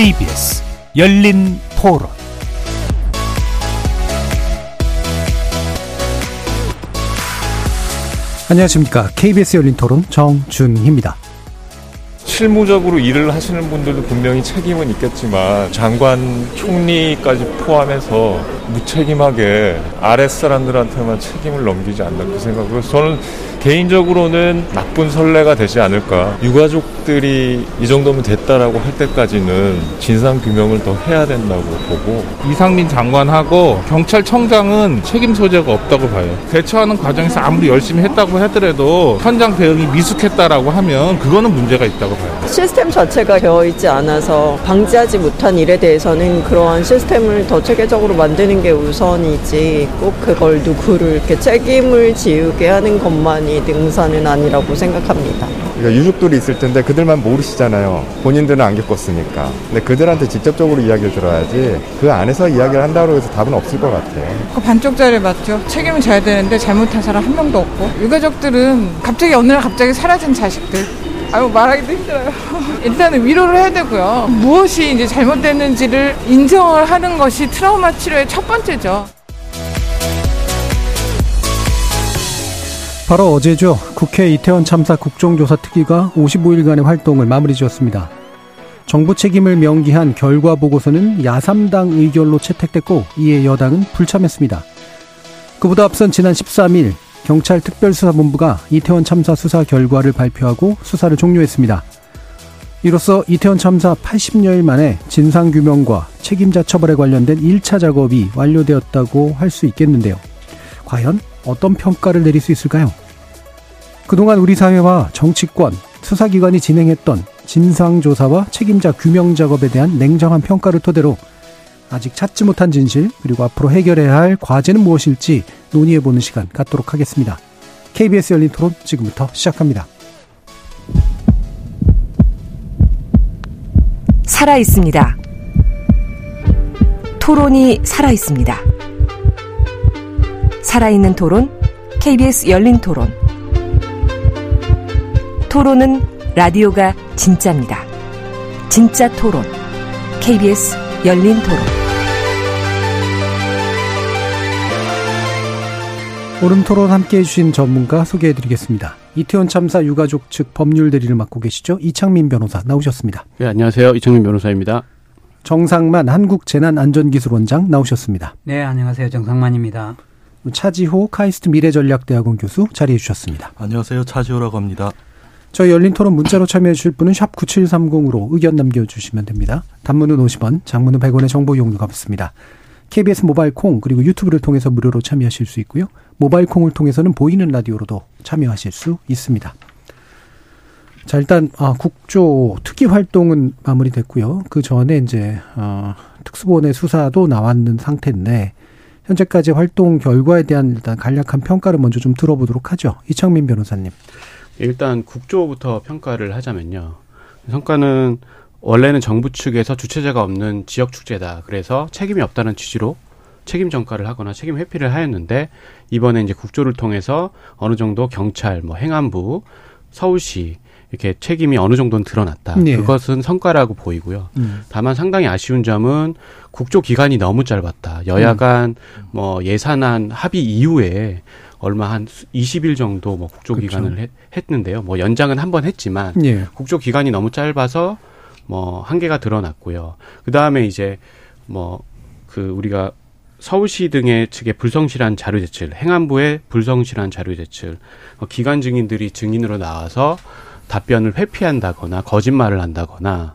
KBS 열린 토론 안녕하십니까. KBS 열린 토론 정준희입니다. 실무적으로 일을 하시는 분들도 분명히 책임은 있겠지만 장관 총리까지 포함해서 무책임하게 아랫사람들한테만 책임을 넘기지 않나 그 생각으로 저는 개인적으로는 나쁜 선례가 되지 않을까. 유가족들이 이 정도면 됐다라고 할 때까지는 진상 규명을 더 해야 된다고 보고 이상민 장관하고 경찰청장은 책임 소재가 없다고 봐요. 대처하는 과정에서 아무리 열심히 했다고 하더라도 현장 대응이 미숙했다라고 하면 그거는 문제가 있다고 봐요. 시스템 자체가 되어 있지 않아서 방지하지 못한 일에 대해서는 그러한 시스템을 더 체계적으로 만드는 게 우선이지 꼭 그걸 누구를 이렇게 책임을 지우게 하는 것만이 능사는 아니라고 생각합니다. 그러니까 유족들이 있을 텐데 그들만 모르시잖아요. 본인들은 안 겪었으니까. 근데 그들한테 직접적으로 이야기를 들어야지 그 안에서 이야기를 한다고 해서 답은 없을 것 같아요. 그 반쪽짜리 맞죠. 책임을 져야 되는데 잘못한 사람 한 명도 없고 유가족들은 갑자기 어느 날 갑자기 사라진 자식들 아유 말하기도 힘들어요. 일단은 위로를 해야 되고요. 무엇이 이제 잘못됐는지를 인정을 하는 것이 트라우마 치료의 첫 번째죠. 바로 어제죠. 국회 이태원 참사 국정조사 특위가 55일간의 활동을 마무리 지었습니다. 정부 책임을 명기한 결과 보고서는 야삼당 의결로 채택됐고 이에 여당은 불참했습니다. 그보다 앞선 지난 13일 경찰 특별수사본부가 이태원 참사 수사 결과를 발표하고 수사를 종료했습니다. 이로써 이태원 참사 80여일 만에 진상규명과 책임자 처벌에 관련된 1차 작업이 완료되었다고 할 수 있겠는데요. 과연 어떤 평가를 내릴 수 있을까요? 그동안 우리 사회와 정치권, 수사기관이 진행했던 진상조사와 책임자 규명 작업에 대한 냉정한 평가를 토대로 아직 찾지 못한 진실, 그리고 앞으로 해결해야 할 과제는 무엇일지 논의해보는 시간 갖도록 하겠습니다. KBS 열린 토론 지금부터 시작합니다. 살아 있습니다. 토론이 살아 있습니다. 살아있는 토론, KBS 열린 토론. 토론은 라디오가 진짜입니다. 진짜 토론, KBS 열린 토론. 오늘 토론 함께 해주신 전문가 소개해 드리겠습니다. 이태원 참사 유가족 측 법률 대리를 맡고 계시죠? 이창민 변호사 나오셨습니다. 네, 안녕하세요. 이창민 변호사입니다. 정상만 한국재난안전기술원장 나오셨습니다. 네, 안녕하세요. 정상만입니다. 차지호 카이스트 미래전략대학원 교수 자리해 주셨습니다. 안녕하세요. 차지호라고 합니다. 저희 열린 토론 문자로 참여해 주실 분은 샵 9730으로 의견 남겨 주시면 됩니다. 단문은 50원, 장문은 100원의 정보 용료가 붙습니다. KBS 모바일 콩 그리고 유튜브를 통해서 무료로 참여하실 수 있고요. 모바일 콩을 통해서는 보이는 라디오로도 참여하실 수 있습니다. 자 일단 아, 국조 특기 활동은 마무리됐고요. 그 전에 이제 어, 특수본의 수사도 나왔는 상태인데 현재까지 활동 결과에 대한 일단 간략한 평가를 먼저 좀 들어보도록 하죠. 이창민 변호사님. 일단 국조부터 평가를 하자면요. 성과는 원래는 정부 측에서 주체자가 없는 지역 축제다. 그래서 책임이 없다는 취지로 책임 전가를 하거나 책임 회피를 하였는데 이번에 이제 국조를 통해서 어느 정도 경찰, 뭐 행안부, 서울시 이렇게 책임이 어느 정도는 드러났다. 네. 그것은 성과라고 보이고요. 음. 다만 상당히 아쉬운 점은 국조 기간이 너무 짧았다. 여야 간 음. 뭐 예산안 합의 이후에 얼마 한 20일 정도 뭐 국조 그렇죠. 기간을 했, 했는데요. 뭐 연장은 한 번 했지만 예. 국조 기간이 너무 짧아서 뭐 한계가 드러났고요. 그 다음에 이제 뭐 그 우리가 서울시 등의 측의 불성실한 자료 제출, 행안부의 불성실한 자료 제출, 뭐 기관 증인들이 증인으로 나와서 답변을 회피한다거나 거짓말을 한다거나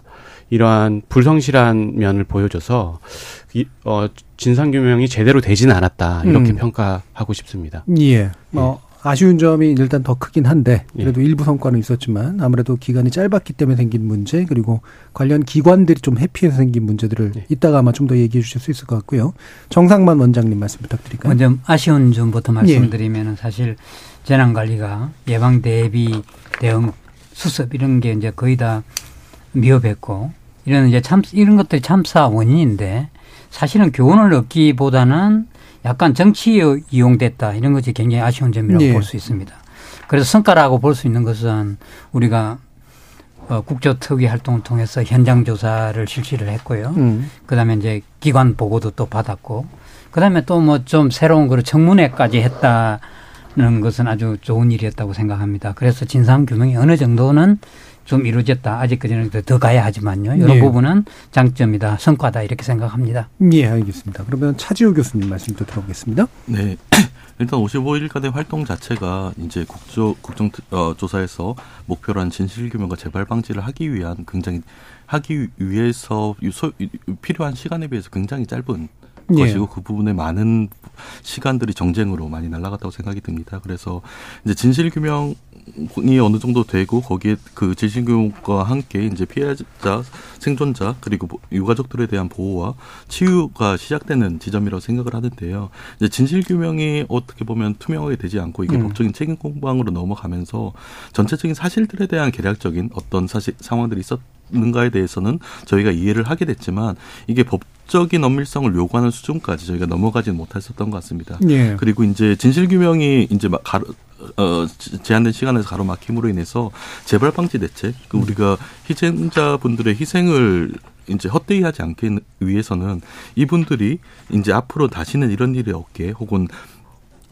이러한 불성실한 면을 보여줘서 이, 어, 진상 규명이 제대로 되지는 않았다 이렇게 음. 평가하고 싶습니다. 예. 뭐 예. 아쉬운 점이 일단 더 크긴 한데 그래도 예. 일부 성과는 있었지만 아무래도 기간이 짧았기 때문에 생긴 문제 그리고 관련 기관들이 좀 회피해서 생긴 문제들을 예. 이따가 아마 좀 더 얘기해 주실 수 있을 것 같고요. 정상만 원장님 말씀 부탁드릴까요? 먼저 아쉬운 점부터 말씀드리면 예. 사실 재난 관리가 예방 대비 대응 수습 이런 게 이제 거의 다 미흡했고 이런 이제 참 이런 것들이 참사 원인인데 사실은 교훈을 얻기보다는 약간 정치에 이용됐다 이런 것이 굉장히 아쉬운 점이라고 네. 볼수 있습니다. 그래서 성과라고 볼 수 있는 것은 우리가 어, 국조특위 활동을 통해서 현장 조사를 실시를 했고요. 음. 그다음에 이제 기관 보고도 또 받았고, 그다음에 또 뭐 좀 새로운 그 청문회까지 했다 는 것은 아주 좋은 일이었다고 생각합니다. 그래서 진상 규명이 어느 정도는 좀 이루어졌다. 아직까지는 더 가야 하지만요. 이런 예. 부분은 장점이다, 성과다 이렇게 생각합니다. 예, 알겠습니다. 그러면 차지호 교수님 말씀도 들어보겠습니다. 네. 일단 55일간의 활동 자체가 이제 국조 국정 어, 조사에서 목표로 한 진실 규명과 재발 방지를 하기 위한 굉장히 하기 위해서 유- 소, 유- 필요한 시간에 비해서 굉장히 짧은 예. 것이고 그 부분에 많은 시간들이 정쟁으로 많이 날아갔다고 생각이 듭니다. 그래서 이제 진실 규명이 어느 정도 되고 거기에 그 진실 규명과 함께 이제 피해자, 생존자 그리고 뭐 유가족들에 대한 보호와 치유가 시작되는 지점이라고 생각을 하는데요. 이제 진실 규명이 어떻게 보면 투명하게 되지 않고 이게 음. 법적인 책임 공방으로 넘어가면서 전체적인 사실들에 대한 개략적인 어떤 사실 상황들이 있었 는가에 대해서는 저희가 이해를 하게 됐지만 이게 법 적인 엄밀성을 요구하는 수준까지 저희가 넘어가지는 못했었던 것 같습니다. 예. 그리고 이제 진실 규명이 이제 막 가로 어 제- 제한된 시간에서 가로막힘으로 인해서 재발 방지 대책 그 우리가 희생자분들의 희생을 이제 헛되이 하지 않기 위해서는 이분들이 이제 앞으로 다시는 이런 일이 없게 혹은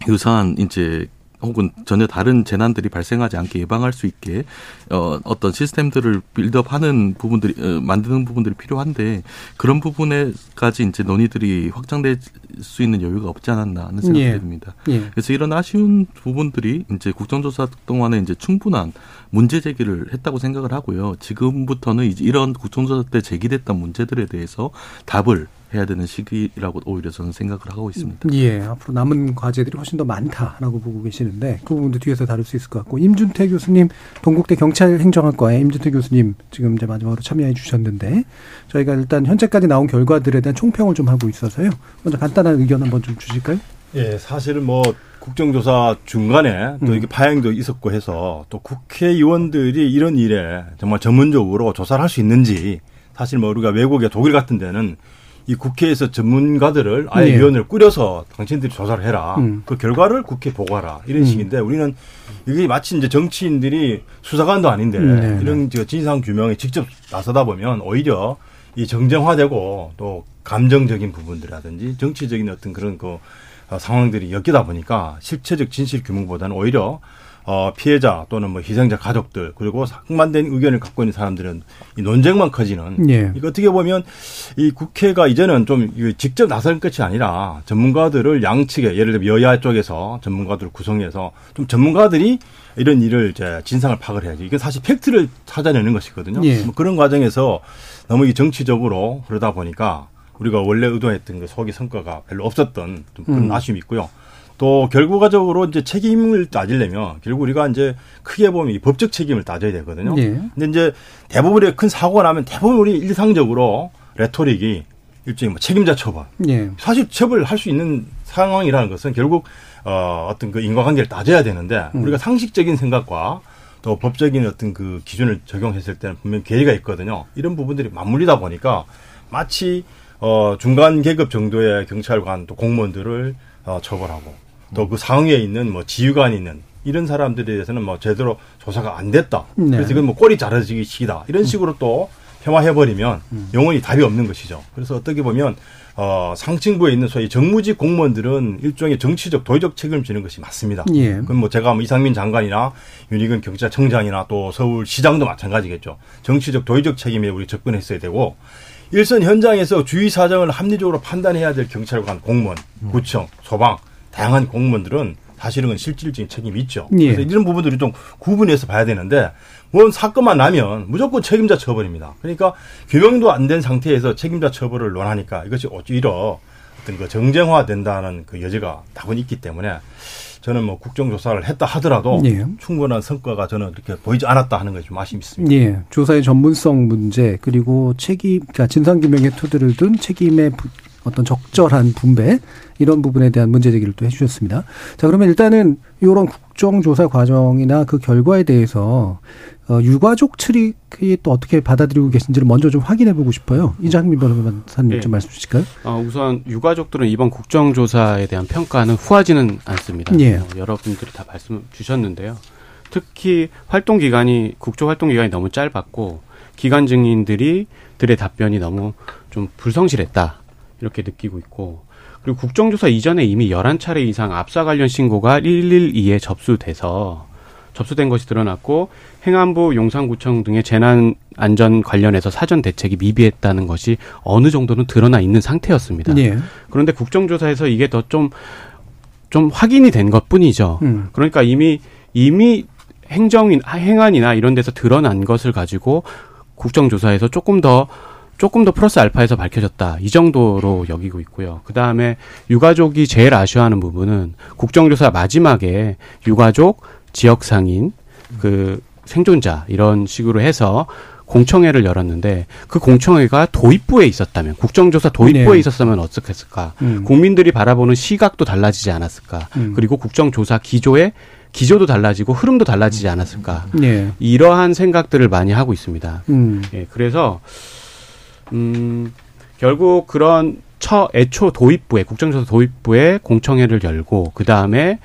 유사한 이제 혹은 전혀 다른 재난들이 발생하지 않게 예방할 수 있게 어 어떤 시스템들을 빌드업하는 부분들이 어, 만드는 부분들이 필요한데 그런 부분에까지 이제 논의들이 확장될 수 있는 여유가 없지 않았나 하는 생각이 예. 듭니다. 예. 그래서 이런 아쉬운 부분들이 이제 국정조사 동안에 이제 충분한 문제 제기를 했다고 생각을 하고요. 지금부터는 이제 이런 국정조사 때 제기됐던 문제들에 대해서 답을 해야 되는 시기라고 오히려 저는 생각을 하고 있습니다. 예, 앞으로 남은 과제들이 훨씬 더 많다라고 보고 계시는데 그 부분도 뒤에서 다룰 수 있을 것 같고 임준태 교수님 동국대 경찰행정학과의 임준태 교수님 지금 이제 마지막으로 참여해 주셨는데 저희가 일단 현재까지 나온 결과들에 대한 총평을 좀 하고 있어서요. 먼저 간단한 의견 한번 좀 주실까요? 예, 사실은 뭐 국정조사 중간에 또 음. 이게 파행도 있었고 해서 또 국회의원들이 이런 일에 정말 전문적으로 조사를 할 수 있는지 사실 뭐 우리가 외국의 독일 같은 데는 이 국회에서 전문가들을 아예 네. 위원회를 꾸려서 당신들이 조사를 해라. 음. 그 결과를 국회에 보고하라. 이런 음. 식인데 우리는 이게 마치 이제 정치인들이 수사관도 아닌데 네, 이런 저 진상 규명에 직접 나서다 보면 오히려 이 정쟁화되고 또 감정적인 부분들이라든지 정치적인 어떤 그런 그 어, 상황들이 엮이다 보니까 실체적 진실 규명보다는 오히려 어, 피해자 또는 뭐 희생자 가족들 그리고 상반된 의견을 갖고 있는 사람들은 이 논쟁만 커지는 예. 이거 어떻게 보면 이 국회가 이제는 좀 이거 직접 나설 것이 아니라 전문가들을 양측에 예를 들면 여야 쪽에서 전문가들을 구성해서 좀 전문가들이 이런 일을 이제 진상을 파악을 해야지. 이게 사실 팩트를 찾아내는 것이거든요. 예. 뭐 그런 과정에서 너무 이 정치적으로 그러다 보니까 우리가 원래 의도했던 그 소기 성과가 별로 없었던 좀 그런 음. 아쉬움이 있고요. 또 결과적으로 이제 책임을 따지려면 결국 우리가 이제 크게 보면 이 법적 책임을 따져야 되거든요. 예. 근데 이제 대부분의 큰 사고가 나면 대부분 우리 일상적으로 레토릭이 일종의 뭐 책임자 처벌. 예. 사실 처벌할 수 있는 상황이라는 것은 결국 어 어떤 그 인과관계를 따져야 되는데 음. 우리가 상식적인 생각과 또 법적인 어떤 그 기준을 적용했을 때는 분명 히 괴리가 있거든요. 이런 부분들이 맞물리다 보니까 마치 어 중간 계급 정도의 경찰관 또 공무원들을 어 처벌하고 또 그 상위에 있는 뭐 지휘관이 있는 이런 사람들에 대해서는 뭐 제대로 조사가 안 됐다. 네. 그래서 이건 뭐 꼬리 자르기 식이다. 이런 식으로 또 폄하해버리면 영원히 답이 없는 것이죠. 그래서 어떻게 보면 어, 상층부에 있는 소위 정무직 공무원들은 일종의 정치적 도의적 책임을 지는 것이 맞습니다. 예. 그럼 뭐 제가 뭐 이상민 장관이나 윤희근 경찰청장이나 또 서울시장도 마찬가지겠죠. 정치적 도의적 책임에 우리 접근했어야 되고 일선 현장에서 주의 사정을 합리적으로 판단해야 될 경찰관, 공무원, 구청, 소방 다양한 공무원들은 사실은 실질적인 책임이 있죠. 예. 그래서 이런 부분들이 좀 구분해서 봐야 되는데 뭔 사건만 나면 무조건 책임자 처벌입니다. 그러니까 규명도 안 된 상태에서 책임자 처벌을 논하니까 이것이 오히려 어떤 그 정쟁화된다는 그 여지가 다분히 있기 때문에 저는 뭐 국정조사를 했다 하더라도 예. 충분한 성과가 저는 이렇게 보이지 않았다 하는 것이 좀 아쉬움이 있습니다. 예, 조사의 전문성 문제 그리고 책임, 그러니까 진상규명의 토대를 둔 책임의 부- 어떤 적절한 분배 이런 부분에 대한 문제 제기를 또 해주셨습니다. 자, 그러면 일단은 이런 국정조사 과정이나 그 결과에 대해서 어, 유가족 측이 또 어떻게 받아들이고 계신지를 먼저 좀 확인해 보고 싶어요. 이장민 변호사님 예. 좀 말씀 주실까요? 어, 우선 유가족들은 이번 국정조사에 대한 평가는 후하지는 않습니다. 예. 어, 여러분들이 다 말씀 주셨는데요. 특히 활동 기간이 국조 활동 기간이 너무 짧았고 기관 증인들이 들의 답변이 너무 좀 불성실했다 이렇게 느끼고 있고 그리고 국정조사 이전에 이미 11차례 이상 압사 관련 신고가 112에 접수돼서 접수된 것이 드러났고 행안부 용산구청 등의 재난 안전 관련해서 사전 대책이 미비했다는 것이 어느 정도는 드러나 있는 상태였습니다. 예. 그런데 국정조사에서 이게 더좀좀 확인이 된 것뿐이죠. 음. 그러니까 이미 이미 행정인 행안이나 이런 데서 드러난 것을 가지고 국정조사에서 조금 더 조금 더 플러스 알파에서 밝혀졌다. 이 정도로 여기고 있고요. 그 다음에 유가족이 제일 아쉬워하는 부분은 국정조사 마지막에 유가족, 지역 상인, 그 생존자 이런 식으로 해서 공청회를 열었는데 그 공청회가 도입부에 있었다면 국정조사 도입부에 네. 있었으면 어떻겠을까? 음. 국민들이 바라보는 시각도 달라지지 않았을까? 음. 그리고 국정조사 기조의 기조도 달라지고 흐름도 달라지지 않았을까? 예. 이러한 생각들을 많이 하고 있습니다. 음. 예, 그래서 음, 결국 그런 처 애초 도입부에 국정조사 도입부에 공청회를 열고 그 다음에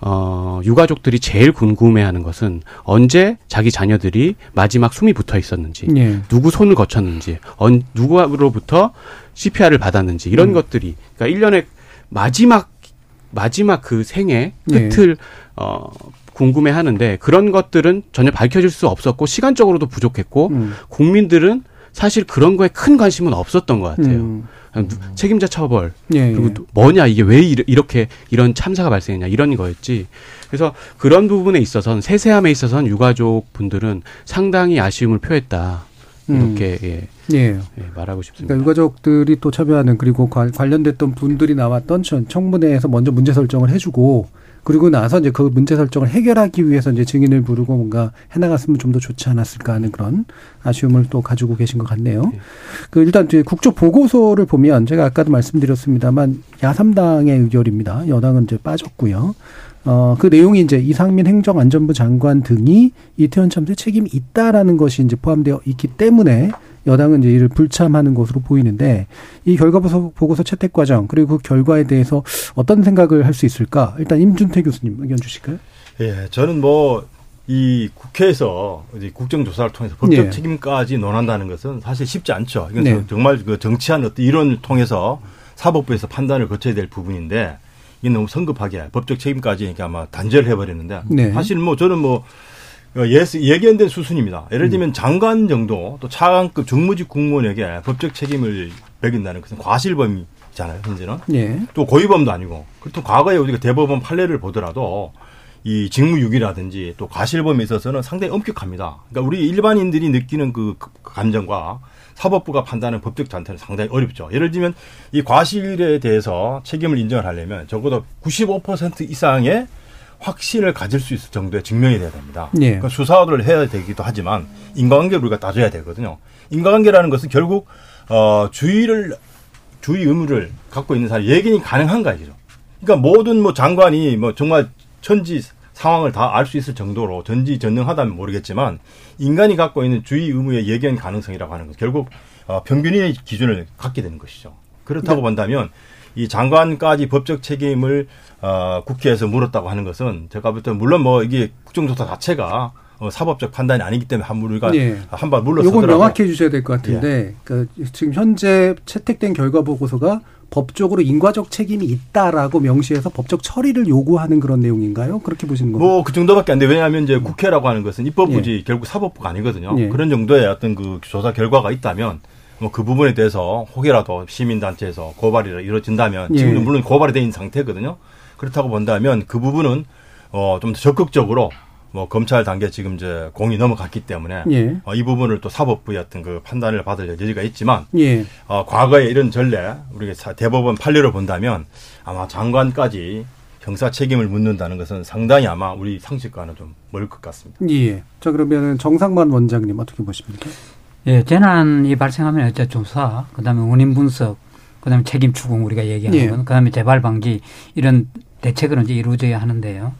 어, 유가족들이 제일 궁금해하는 것은 언제 자기 자녀들이 마지막 숨이 붙어 있었는지, 예. 누구 손을 거쳤는지, 언, 누구로부터 CPR을 받았는지 이런 음. 것들이 그러니까 1년의 마지막 마지막 그 생애 예. 끝을 어 궁금해 하는데 그런 것들은 전혀 밝혀질 수 없었고 시간적으로도 부족했고 음. 국민들은 사실 그런 거에 큰 관심은 없었던 것 같아요. 음. 누- 책임자 처벌 예, 그리고 예. 또 뭐냐 이게 왜 이렇게 이런 참사가 발생했냐 이런 거였지. 그래서 그런 부분에 있어서는 세세함에 있어서는 유가족 분들은 상당히 아쉬움을 표했다 이렇게 예, 예. 예, 말하고 싶습니다. 그러니까 유가족들이 또 참여하는 그리고 관- 관련됐던 분들이 나왔던 청- 청문회에서 먼저 문제 설정을 해주고 그리고 나서 이제 그 문제 설정을 해결하기 위해서 이제 증인을 부르고 뭔가 해나갔으면 좀 더 좋지 않았을까 하는 그런 아쉬움을 또 가지고 계신 것 같네요. 그 일단 이제 국조 보고서를 보면 제가 아까도 말씀드렸습니다만 야삼당의 의결입니다. 여당은 이제 빠졌고요. 어, 그 내용이 이제 이상민 행정안전부 장관 등이 이태원 참사에 책임이 있다라는 것이 이제 포함되어 있기 때문에 여당은 이제 이를 불참하는 것으로 보이는데 이 결과 보고서, 채택 과정 그리고 그 결과에 대해서 어떤 생각을 할 수 있을까? 일단 임준태 교수님 의견 주실까요? 예, 저는 뭐, 이 국회에서 이제 국정조사를 통해서 법적 예. 책임까지 논한다는 것은 사실 쉽지 않죠. 이건 네. 정말 그 정치한 어떤 이론을 통해서 사법부에서 판단을 거쳐야 될 부분인데 이게 너무 성급하게 법적 책임까지 이렇게 아마 단절을 해버렸는데 네. 사실 뭐 저는 뭐 어, 예, 예견된 수순입니다. 음. 예를 들면 장관 정도 또 차관급 정무직 공무원에게 법적 책임을 매긴다는 것은 과실범이잖아요, 현재는. 예. 또 고의범도 아니고. 그렇다면 과거에 우리가 대법원 판례를 보더라도 이 직무유기라든지 또 과실범에 있어서는 상당히 엄격합니다. 그러니까 우리 일반인들이 느끼는 그 감정과 사법부가 판단하는 법적 잔태는 상당히 어렵죠. 예를 들면 이 과실에 대해서 책임을 인정을 하려면 적어도 95% 이상의 확신을 가질 수 있을 정도의 증명이 돼야 됩니다. 예. 그러니까 수사를 해야 되기도 하지만 인과관계를 우리가 따져야 되거든요. 인과관계라는 것은 결국 어 주의를 주의 의무를 갖고 있는 사람이 예견이 가능한가 이죠. 그러니까 모든 뭐 장관이 뭐 정말 천지 상황을 다 알 수 있을 정도로 전지전능하다면 모르겠지만 인간이 갖고 있는 주의 의무의 예견 가능성이라고 하는 것 결국 어, 평균인의 기준을 갖게 되는 것이죠. 그렇다고 본다면 이 장관까지 법적 책임을 어, 국회에서 물었다고 하는 것은 제가 볼 때 물론 뭐 이게 국정조사 자체가 어, 사법적 판단이 아니기 때문에 한 우리가 예. 한발 물러서더라도 요건 명확히 해주셔야 될 것 같은데, 그 지금 현재 채택된 결과 보고서가 법적으로 인과적 책임이 있다라고 명시해서 법적 처리를 요구하는 그런 내용인가요? 그렇게 보시는 건가요? 뭐그 정도밖에 안 돼. 왜냐하면 이제 국회라고 하는 것은 입법부지 결국 사법부가 아니거든요. 예. 그런 정도의 어떤 그 조사 결과가 있다면 뭐 그 부분에 대해서 혹여라도 시민단체에서 고발이 이루어진다면 예. 지금도 물론 고발이 돼 있는 상태거든요. 그렇다고 본다면 그 부분은 어 좀 더 적극적으로 뭐 검찰 단계 지금 이제 공이 넘어갔기 때문에 예. 어, 이 부분을 또 사법부의 어떤 그 판단을 받을 여지가 있지만 예. 어, 과거에 이런 전례 우리가 사- 대법원 판례를 본다면 아마 장관까지 형사 책임을 묻는다는 것은 상당히 아마 우리 상식과는 좀 멀 것 같습니다. 예. 자, 그러면은 정상만 원장님 어떻게 보십니까? 예, 재난이 발생하면 어째 조사, 그다음에 원인 분석, 그다음에 책임 추궁 우리가 얘기하는 예. 건, 그다음에 재발 방지 이런 대책은 이제 이루어져야 하는데요.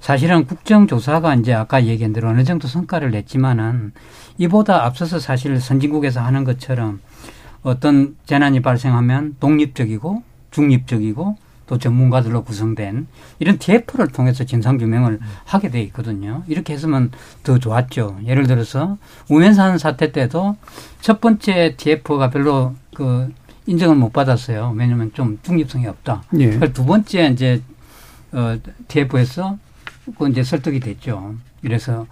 사실은 국정조사가 이제 아까 얘기한 대로 어느 정도 성과를 냈지만은 이보다 앞서서 사실 선진국에서 하는 것처럼 어떤 재난이 발생하면 독립적이고 중립적이고 또 전문가들로 구성된 이런 TF를 통해서 진상규명을 하게 돼 있거든요. 이렇게 했으면 더 좋았죠. 예를 들어서 우면산 사태 때도 첫 번째 TF가 별로 그 인정을 못 받았어요. 왜냐하면 좀 중립성이 없다. 예. 두 번째 이제 어, TF에서 그 이제 설득이 됐죠. 그래서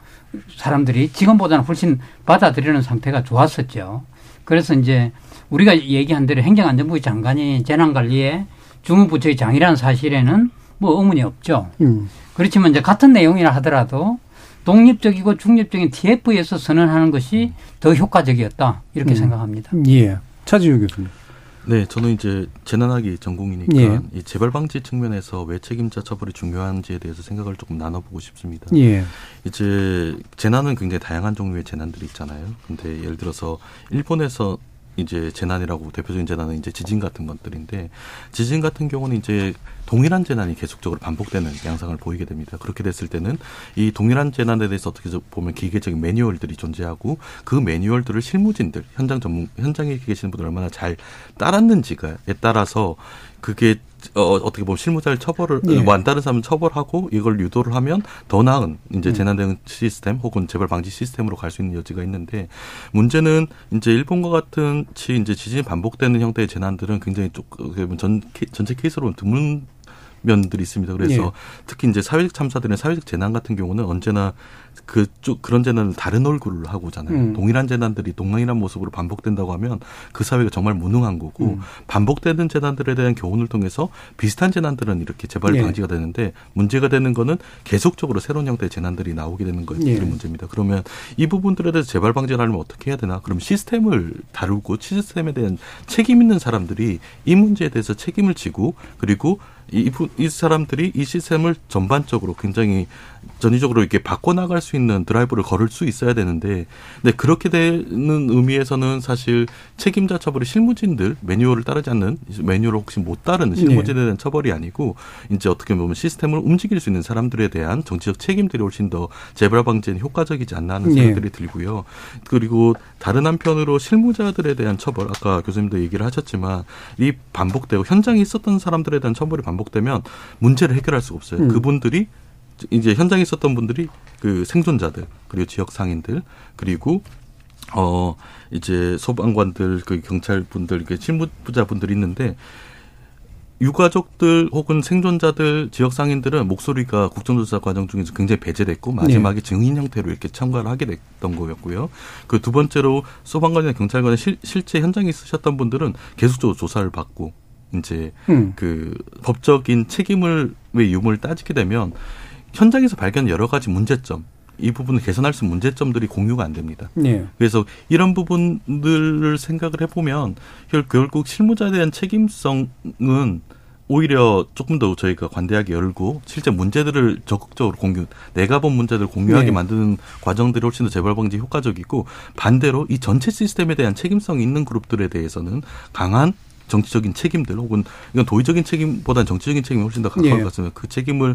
사람들이 지금보다는 훨씬 받아들이는 상태가 좋았었죠. 그래서 이제 우리가 얘기한 대로 행정안전부 장관이 재난관리에 중후부처의 장이라는 사실에는 뭐 의문이 없죠. 음. 그렇지만 이제 같은 내용이라 하더라도 독립적이고 중립적인 TF에서 선언하는 것이 더 효과적이었다 이렇게 음. 생각합니다. 예. 차지우 교수님. 네, 저는 이제 재난하기 전공이니까 예. 이 재발 방지 측면에서 왜 책임자 처벌이 중요한지에 대해서 생각을 조금 나눠보고 싶습니다. 예. 이제 재난은 굉장히 다양한 종류의 재난들이 있잖아요. 근데 예를 들어서 일본에서 이제 재난이라고 대표적인 재난은 이제 지진 같은 것들인데 지진 같은 경우는 이제 동일한 재난이 계속적으로 반복되는 양상을 보이게 됩니다. 그렇게 됐을 때는 이 동일한 재난에 대해서 어떻게 보면 기계적인 매뉴얼들이 존재하고 그 매뉴얼들을 실무진들 현장 전문 현장에 계시는 분들 얼마나 잘 따랐는지가에 따라서 그게 어, 어떻게 보면 실무자를 처벌을 예. 뭐안 따른 사람 처벌하고 이걸 유도를 하면 더 나은 이제 음. 재난 대응 시스템 혹은 재발 방지 시스템으로 갈 수 있는 여지가 있는데 문제는 이제 일본과 같은 치 이제 지진이 반복되는 형태의 재난들은 굉장히 좀전 전체 케이스로는 드문 면들이 있습니다. 그래서 예. 특히 이제 사회적 참사들은 사회적 재난 같은 경우는 언제나 그쪽 그런 재난을 다른 얼굴을 하고 오잖아요. 음. 동일한 재난들이 동일한 모습으로 반복된다고 하면 그 사회가 정말 무능한 거고 음. 반복되는 재난들에 대한 교훈을 통해서 비슷한 재난들은 이렇게 재발 예. 방지가 되는데 문제가 되는 거는 계속적으로 새로운 형태의 재난들이 나오게 되는 것이 예. 문제입니다. 그러면 이 부분들에 대해서 재발 방지를 하려면 어떻게 해야 되나? 그럼 시스템을 다루고 시스템에 대한 책임 있는 사람들이 이 문제에 대해서 책임을 지고 그리고 이, 부- 이 사람들이 이 시스템을 전반적으로 굉장히 전위적으로 이렇게 바꿔나갈 수 있는 드라이브를 걸을 수 있어야 되는데, 근데 그렇게 되는 의미에서는 사실 책임자 처벌이 실무진들 매뉴얼을 따르지 않는 매뉴얼을 혹시 못 따르는 실무진에 대한 처벌이 아니고 이제 어떻게 보면 시스템을 움직일 수 있는 사람들에 대한 정치적 책임들이 훨씬 더 재발 방지에 효과적이지 않나 하는 예. 생각들이 들고요. 그리고 다른 한편으로 실무자들에 대한 처벌, 아까 교수님도 얘기를 하셨지만 이 반복되고 현장에 있었던 사람들에 대한 처벌이 반복되면 문제를 해결할 수가 없어요. 음. 그분들이 이제 현장에 있었던 분들이 그 생존자들 그리고 지역 상인들 그리고 어 이제 소방관들 그 경찰 분들 그 실무자 분들이 있는데 유가족들 혹은 생존자들 지역 상인들은 목소리가 국정조사 과정 중에서 굉장히 배제됐고 마지막에 증인 형태로 이렇게 참가를 하게 됐던 거였고요. 그 두 번째로 소방관이나 경찰관이 실, 실제 현장에 있으셨던 분들은 계속적으로 조사를 받고 이제 음. 그 법적인 책임을 왜 유무를 따지게 되면 현장에서 발견 여러 가지 문제점 이 부분을 개선할 수 있는 문제점들이 공유가 안 됩니다. 예. 그래서 이런 부분들을 생각을 해보면 결- 결국 실무자에 대한 책임성은 오히려 조금 더 저희가 관대하게 열고 실제 문제들을 적극적으로 공유, 내가 본 문제들을 공유하게 네. 만드는 과정들이 훨씬 더 재발 방지 효과적이고 반대로 이 전체 시스템에 대한 책임성이 있는 그룹들에 대해서는 강한 정치적인 책임들 혹은 이건 도의적인 책임보다는 정치적인 책임이 훨씬 더 가까울 예. 것 같습니다. 그 책임을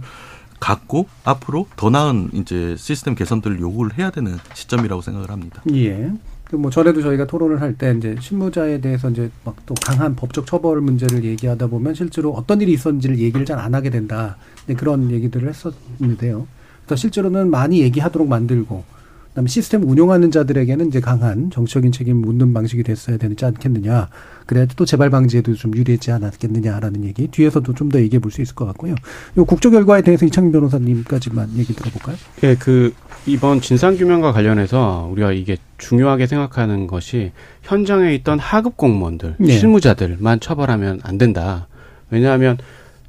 갖고 앞으로 더 나은 이제 시스템 개선들을 요구를 해야 되는 시점이라고 생각을 합니다. 예. 그뭐 전에도 저희가 토론을 할 때 이제 실무자에 대해서 이제 막 또 강한 법적 처벌 문제를 얘기하다 보면 실제로 어떤 일이 있었는지를 얘기를 잘 안 하게 된다. 이제 그런 얘기들을 했었는데요. 그래서 실제로는 많이 얘기하도록 만들고 그다음에 시스템 운용하는 자들에게는 이제 강한 정치적인 책임을 묻는 방식이 됐어야 되지 않겠느냐. 그래야 또 재발 방지에도 좀 유리했지 않았겠느냐라는 얘기 뒤에서도 좀 더 얘기해 볼 수 있을 것 같고요. 요 국조 결과에 대해서 이창민 변호사님까지만 얘기 들어볼까요? 예, 그 이번 진상 규명과 관련해서 우리가 이게 중요하게 생각하는 것이 현장에 있던 하급 공무원들, 네. 실무자들만 처벌하면 안 된다. 왜냐하면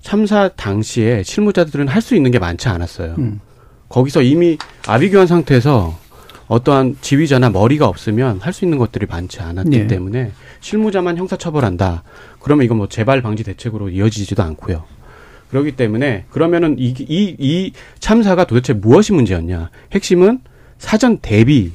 참사 당시에 실무자들은 할 수 있는 게 많지 않았어요. 음. 거기서 이미 아비규환 상태에서 어떠한 지휘자나 머리가 없으면 할 수 있는 것들이 많지 않았기 네. 때문에 실무자만 형사처벌한다. 그러면 이건 뭐 재발 방지 대책으로 이어지지도 않고요. 그렇기 때문에 그러면은 이, 이, 이 참사가 도대체 무엇이 문제였냐? 핵심은 사전 대비에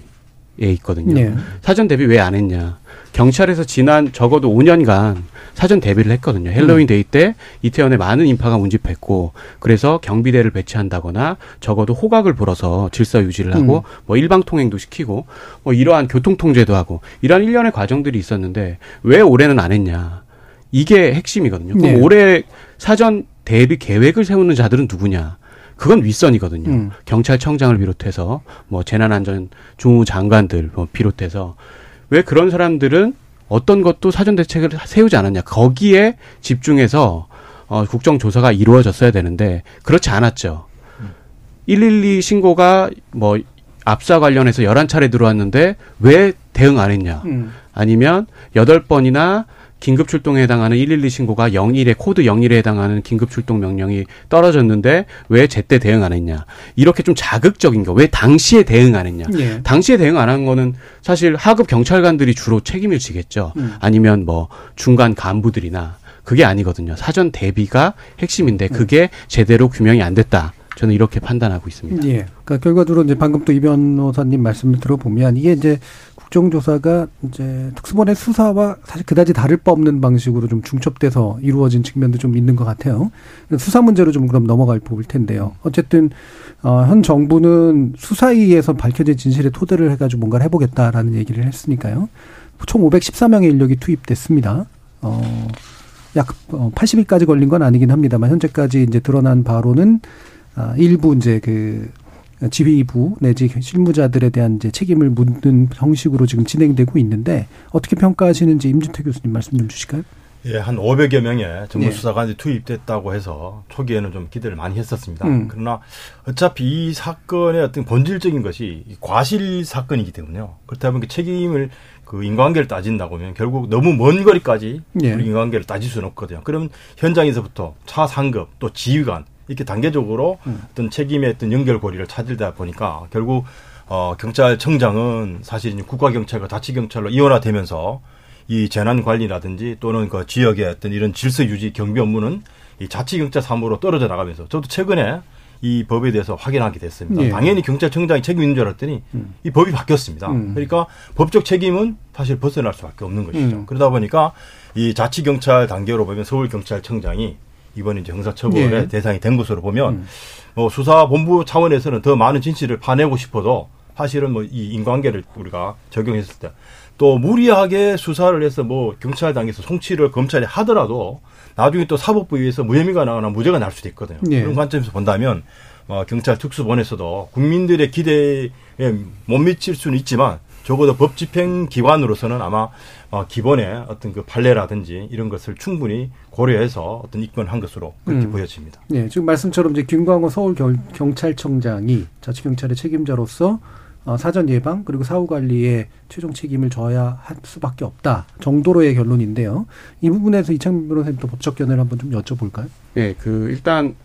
있거든요. 네. 사전 대비 왜 안 했냐? 경찰에서 지난 적어도 5년간 사전 대비를 했거든요. 헬로윈 데이 때 이태원에 많은 인파가 운집했고 그래서 경비대를 배치한다거나 적어도 호각을 불어서 질서 유지를 하고 뭐 일방 통행도 시키고 뭐 이러한 교통 통제도 하고 이러한 일련의 과정들이 있었는데 왜 올해는 안 했냐? 이게 핵심이거든요. 그럼 네. 올해 사전 대비 계획을 세우는 자들은 누구냐? 그건 윗선이거든요. 음. 경찰청장을 비롯해서 뭐 재난안전 주무 장관들 뭐 비롯해서 왜 그런 사람들은 어떤 것도 사전 대책을 세우지 않았냐? 거기에 집중해서 어, 국정조사가 이루어졌어야 되는데 그렇지 않았죠. 112 신고가 뭐 압사 관련해서 11차례 들어왔는데 왜 대응 안 했냐? 음. 아니면 8번이나 긴급 출동에 해당하는 112 신고가 01에 코드 01에 해당하는 긴급 출동 명령이 떨어졌는데 왜 제때 대응 안 했냐? 이렇게 좀 자극적인 거. 왜 당시에 대응 안 했냐? 예. 당시에 대응 안 한 거는 사실 하급 경찰관들이 주로 책임을 지겠죠. 음. 아니면 뭐 중간 간부들이나 그게 아니거든요. 사전 대비가 핵심인데 그게 제대로 규명이 안 됐다. 저는 이렇게 판단하고 있습니다. 예. 그러니까 결과적으로 이제 방금 또 이 변호사님 말씀을 들어보면 이게 이제 국정조사가 이제 특수본의 수사와 사실 그다지 다를 바 없는 방식으로 좀 중첩돼서 이루어진 측면도 좀 있는 것 같아요. 수사 문제로 좀 그럼 넘어갈 볼 텐데요. 어쨌든 어, 현 정부는 수사위에서 밝혀진 진실에 토대를 해가지고 뭔가를 해보겠다라는 얘기를 했으니까요. 총 514명의 인력이 투입됐습니다. 어, 약 80일까지 걸린 건 아니긴 합니다만 현재까지 이제 드러난 바로는 아, 일부 이제 그 지휘부 내지 실무자들에 대한 이제 책임을 묻는 형식으로 지금 진행되고 있는데 어떻게 평가하시는지 임준태 교수님 말씀 좀 주실까요? 예, 한 500여 명의 정부 네. 수사관이 투입됐다고 해서 초기에는 좀 기대를 많이 했었습니다. 음. 그러나 어차피 이 사건의 어떤 본질적인 것이 이 과실 사건이기 때문에요. 그렇다 보니까 책임을 그 인과관계를 따진다고 하면 결국 너무 먼 거리까지 예. 우리 인과관계를 따질 수는 없거든요. 그러면 현장에서부터 차 상급 또 지휘관 이렇게 단계적으로 음. 어떤 책임의 어떤 연결고리를 찾으다 보니까 결국 어, 경찰청장은 사실 이제 국가경찰과 자치경찰로 이원화되면서 이 재난 관리라든지 또는 그 지역의 어떤 이런 질서 유지 경비 업무는 이 자치경찰 사무로 떨어져 나가면서 저도 최근에 이 법에 대해서 확인하게 됐습니다. 예. 당연히 경찰청장이 책임 있는 줄 알았더니 이 법이 바뀌었습니다. 음. 그러니까 법적 책임은 사실 벗어날 수밖에 없는 것이죠. 음. 그러다 보니까 이 자치경찰 단계로 보면 서울경찰청장이 이번에 이제 형사처벌의 예. 대상이 된 것으로 보면 음. 뭐 수사본부 차원에서는 더 많은 진실을 파내고 싶어도 사실은 뭐 이 인과관계를 우리가 적용했을 때 또 무리하게 수사를 해서 뭐 경찰 단계에서 송치를 검찰이 하더라도 나중에 또 사법부에서 무혐의가 나거나 무죄가 날 수도 있거든요. 예. 그런 관점에서 본다면 어, 경찰 특수본에서도 국민들의 기대에 못 미칠 수는 있지만 적어도 법 집행 기관으로서는 아마 어, 기본의 어떤 그 판례라든지 이런 것을 충분히 고려해서 어떤 입건한 것으로 그렇게 음. 보여집니다. 예, 지금 말씀처럼 이제 김광호 서울 결- 경찰청장이 자치 경찰의 책임자로서 어, 사전 예방 그리고 사후 관리에 최종 책임을 져야 할 수밖에 없다 정도로의 결론인데요. 이 부분에서 이창민 변호사님 또 법적 견해를 한번 좀 여쭤볼까요? 예, 그 일단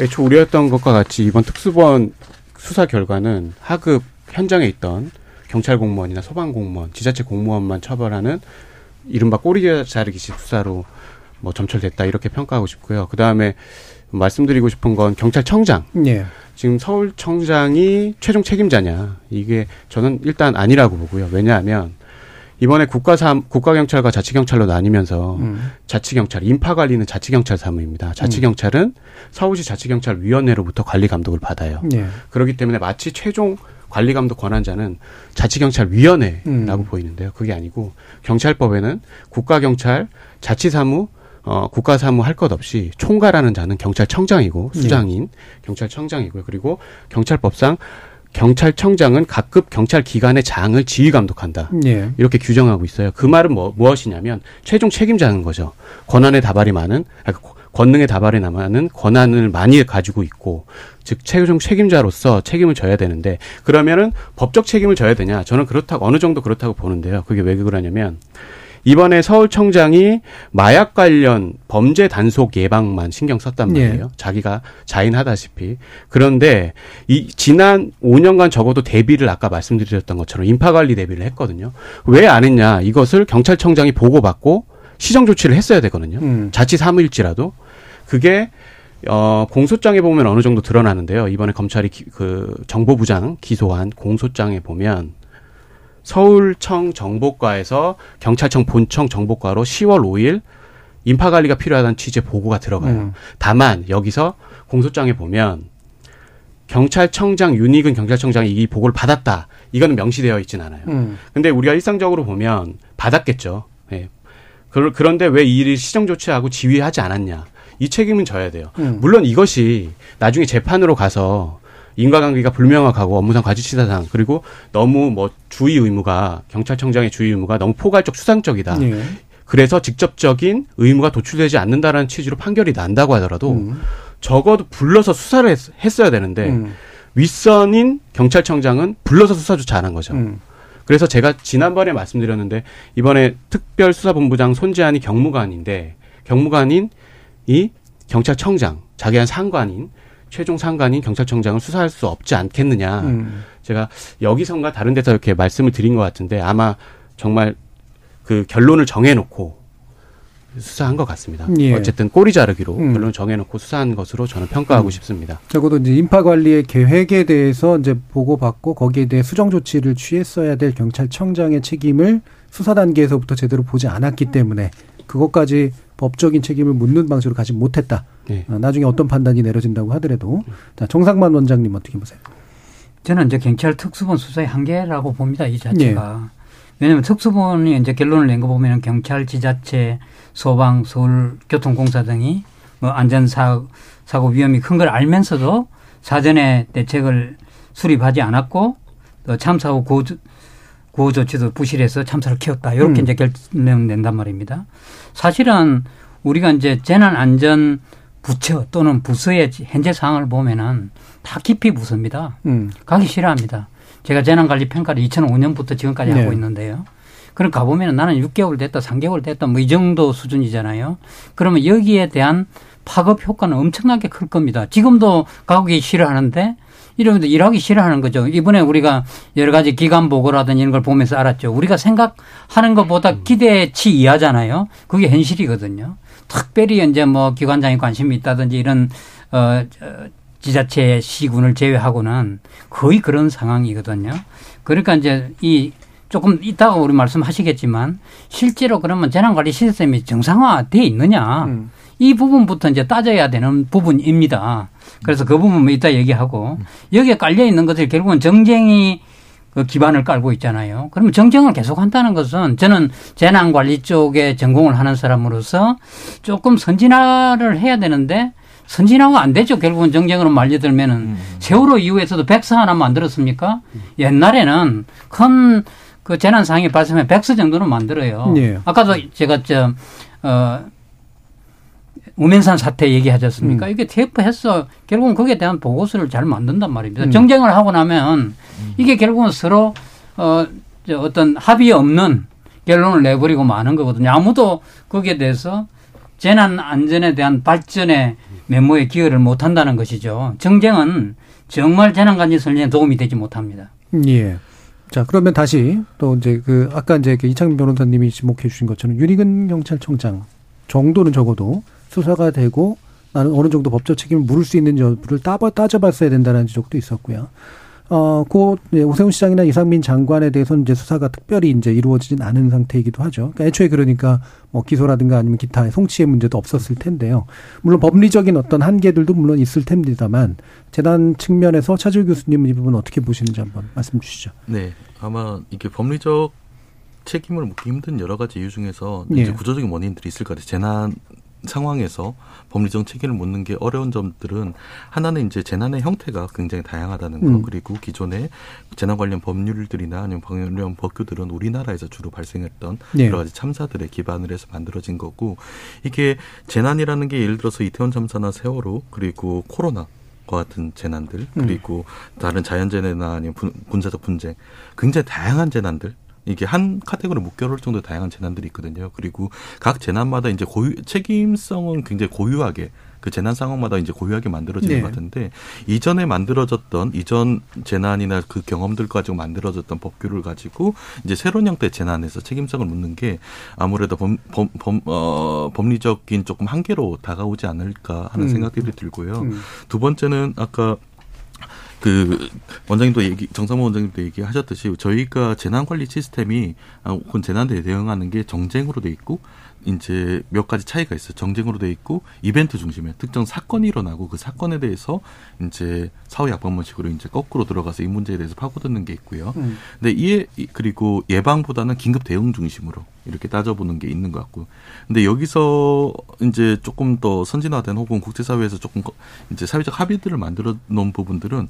애초 우려했던 것과 같이 이번 특수본 수사 결과는 하급 현장에 있던 경찰 공무원이나 소방 공무원, 지자체 공무원만 처벌하는 이른바 꼬리 자르기식 수사로 뭐 점철됐다 이렇게 평가하고 싶고요. 그 다음에 말씀드리고 싶은 건 경찰청장. 예. 지금 서울청장이 최종 책임자냐 이게 저는 일단 아니라고 보고요. 왜냐하면 이번에 국가사 국가경찰과 자치경찰로 나뉘면서 음. 자치경찰 인파 관리는 자치경찰 사무입니다. 자치경찰은 서울시 자치경찰 위원회로부터 관리 감독을 받아요. 예. 그렇기 때문에 마치 최종 관리 감독 권한자는 자치경찰위원회라고 음. 보이는데요. 그게 아니고 경찰법에는 국가경찰 자치사무 어, 국가사무 할 것 없이 총괄하는 자는 경찰청장이고 수장인 경찰청장이고요. 그리고 경찰법상 경찰청장은 각급 경찰 기관의 장을 지휘 감독한다. 예. 이렇게 규정하고 있어요. 그 말은 뭐, 무엇이냐면 최종 책임자는 거죠. 권한의 다발이 많은 아, 권능의 다발이 많은 권한을 많이 가지고 있고 즉 최종 책임자로서 책임을 져야 되는데 그러면은 법적 책임을 져야 되냐? 저는 그렇다고 어느 정도 그렇다고 보는데요. 그게 왜 그러냐면 이번에 서울청장이 마약 관련 범죄 단속 예방만 신경 썼단 예. 말이에요. 자기가 자인하다시피. 그런데 이 지난 5년간 적어도 대비를 아까 말씀드렸던 것처럼 인파 관리 대비를 했거든요. 왜 안 했냐? 이것을 경찰청장이 보고받고 시정 조치를 했어야 되거든요. 음. 자치 사무일지라도 그게 어 공소장에 보면 어느 정도 드러나는데요. 이번에 검찰이 기, 그 정보부장 기소한 공소장에 보면 서울청 정보과에서 경찰청 본청 정보과로 10월 5일 인파 관리가 필요하다는 취지의 보고가 들어가요. 음. 다만 여기서 공소장에 보면 경찰청장 윤익은 경찰청장이 이 보고를 받았다. 이거는 명시되어 있진 않아요. 음. 근데 우리가 일상적으로 보면 받았겠죠. 예. 그, 그런데 왜 이 일을 시정 조치하고 지휘하지 않았냐. 이 책임은 져야 돼요. 음. 물론 이것이 나중에 재판으로 가서 인과관계가 불명확하고 업무상 과실치사상 그리고 너무 뭐 주의 의무가 경찰청장의 주의 의무가 너무 포괄적 수상적이다. 예. 그래서 직접적인 의무가 도출되지 않는다라는 취지로 판결이 난다고 하더라도 음. 적어도 불러서 수사를 했, 어야 되는데 음. 윗선인 경찰청장은 불러서 수사조차 안 한 거죠. 음. 그래서 제가 지난번에 말씀드렸는데 이번에 특별수사본부장 손재한이 경무관인데 경무관인 이 경찰청장 자기한 상관인 최종 상관인 경찰청장을 수사할 수 없지 않겠느냐. 음. 제가 여기선가 다른 데서 이렇게 말씀을 드린 것 같은데 아마 정말 그 결론을 정해놓고 수사한 것 같습니다. 예. 어쨌든 꼬리 자르기로 음. 결론 정해놓고 수사한 것으로 저는 평가하고 음. 싶습니다. 적어도 이제 인파 관리의 계획에 대해서 이제 보고받고 거기에 대해 수정 조치를 취했어야 될 경찰청장의 책임을 수사 단계에서부터 제대로 보지 않았기 때문에 그것까지 법적인 책임을 묻는 방식으로 가지 못했다. 네. 어, 나중에 어떤 판단이 내려진다고 하더라도 자 정상만 원장님 어떻게 보세요? 저는 이제 경찰 특수본 수사의 한계라고 봅니다. 이 자체가. 왜냐하면 특수본이 이제 결론을 낸 거 보면 경찰, 지자체, 소방, 서울 교통공사 등이 뭐 안전사 사고 위험이 큰 걸 알면서도 사전에 대책을 수립하지 않았고 또 참사 후 구호, 구호 조치도 부실해서 참사를 키웠다. 이렇게 음. 이제 결론 낸단 말입니다. 사실은 우리가 이제 재난 안전 부처 또는 부서의 현재 상황을 보면은 다 깊이 무섭니다. 음. 가기 싫어합니다. 제가 재난관리 평가를 2005년부터 지금까지 네. 하고 있는데요. 그럼 가보면 나는 6개월 됐다, 3개월 됐다, 뭐 이 정도 수준이잖아요. 그러면 여기에 대한 파급 효과는 엄청나게 클 겁니다. 지금도 가기 싫어하는데 이러면 일하기 싫어하는 거죠. 이번에 우리가 여러 가지 기관 보고라든지 이런 걸 보면서 알았죠. 우리가 생각하는 것보다 기대치 이하잖아요. 그게 현실이거든요. 특별히 이제 뭐 기관장이 관심이 있다든지 이런 어, 어, 지자체 시군을 제외하고는 거의 그런 상황이거든요. 그러니까 이제 이 조금 이따가 우리 말씀하시겠지만 실제로 그러면 재난관리 시스템이 정상화돼 있느냐 음. 이 부분부터 이제 따져야 되는 부분입니다. 그래서 그 부분 뭐 이따 얘기하고 여기에 깔려 있는 것을 결국은 정쟁이 그 기반을 깔고 있잖아요. 그러면 정쟁을 계속 한다는 것은 저는 재난 관리 쪽에 전공을 하는 사람으로서 조금 선진화를 해야 되는데 선진화가 안 되죠. 결국은 정쟁으로 말려들면은 세월호 이후에서도 백서 하나 만들었습니까? 옛날에는 큰 그 재난 상황이 발생하면 백서 정도는 만들어요. 예. 아까도 제가 저 어, 우면산 사태 얘기하지 않습니까? 음. 이게 TF해서 결국은 거기에 대한 보고서를 잘 만든단 말입니다. 음. 정쟁을 하고 나면 이게 결국은 서로 어, 저 어떤 합의 없는 결론을 내버리고 마는 거거든요. 아무도 거기에 대해서 재난 안전에 대한 발전에 메모에 기여를 못 한다는 것이죠. 정쟁은 정말 재난 관리 설계에 도움이 되지 못합니다. 예. 자, 그러면 다시 또 이제 그 아까 이제 그 이창민 변호사님이 지목해 주신 것처럼 윤희근 경찰청장 정도는 적어도 수사가 되고 나는 어느 정도 법적 책임을 물을 수 있는 여부를 따져, 따져봤어야 된다는 지적도 있었고요. 어, 고 예, 오세훈 시장이나 이상민 장관에 대해서는 이제 수사가 특별히 이제 이루어지진 않은 상태이기도 하죠. 그러니까 애초에 그러니까 뭐 기소라든가 아니면 기타의 송치의 문제도 없었을 텐데요. 물론 법리적인 어떤 한계들도 물론 있을 텐데다만 재단 측면에서 차질 교수님은 이 부분 어떻게 보시는지 한번 말씀 주시죠. 네, 아마 이게 법리적 책임을 묻기 힘든 여러 가지 이유 중에서 예. 이제 구조적인 원인들이 있을 것 같아요. 재난 상황에서 법리적 책임을 묻는 게 어려운 점들은 하나는 이제 재난의 형태가 굉장히 다양하다는 거 음. 그리고 기존의 재난 관련 법률들이나 아니면 관련 법규들은 우리나라에서 주로 발생했던 네. 여러 가지 참사들에 기반을 해서 만들어진 거고 이게 재난이라는 게 예를 들어서 이태원 참사나 세월호 그리고 코로나 과 같은 재난들 음. 그리고 다른 자연재해나 아니면 분, 군사적 분쟁 굉장히 다양한 재난들 이게 한 카테고리 묶여놓을 정도의 다양한 재난들이 있거든요. 그리고 각 재난마다 이제 고유 책임성은 굉장히 고유하게 그 재난 상황마다 이제 고유하게 만들어지는 네. 것 같은데 이전에 만들어졌던 이전 재난이나 그 경험들 가지고 만들어졌던 법규를 가지고 이제 새로운 형태의 재난에서 책임성을 묻는 게 아무래도 범, 범, 범, 어, 법리적인 조금 한계로 다가오지 않을까 하는 음. 생각들이 들고요. 음. 두 번째는 아까 그 원장님도 얘기 정상모 원장님도 얘기하셨듯이 저희가 재난 관리 시스템이 아, 혹은 재난에 대응하는 게 정쟁으로 돼 있고 이제 몇 가지 차이가 있어요. 정쟁으로 돼 있고 이벤트 중심에 특정 사건이 일어나고 그 사건에 대해서 이제 사후 약방문식으로 이제 거꾸로 들어가서 이 문제에 대해서 파고드는 게 있고요. 음. 근데 이에 그리고 예방보다는 긴급 대응 중심으로 이렇게 따져보는 게 있는 것 같고. 근데 여기서 이제 조금 더 선진화된 혹은 국제사회에서 조금 이제 사회적 합의들을 만들어 놓은 부분들은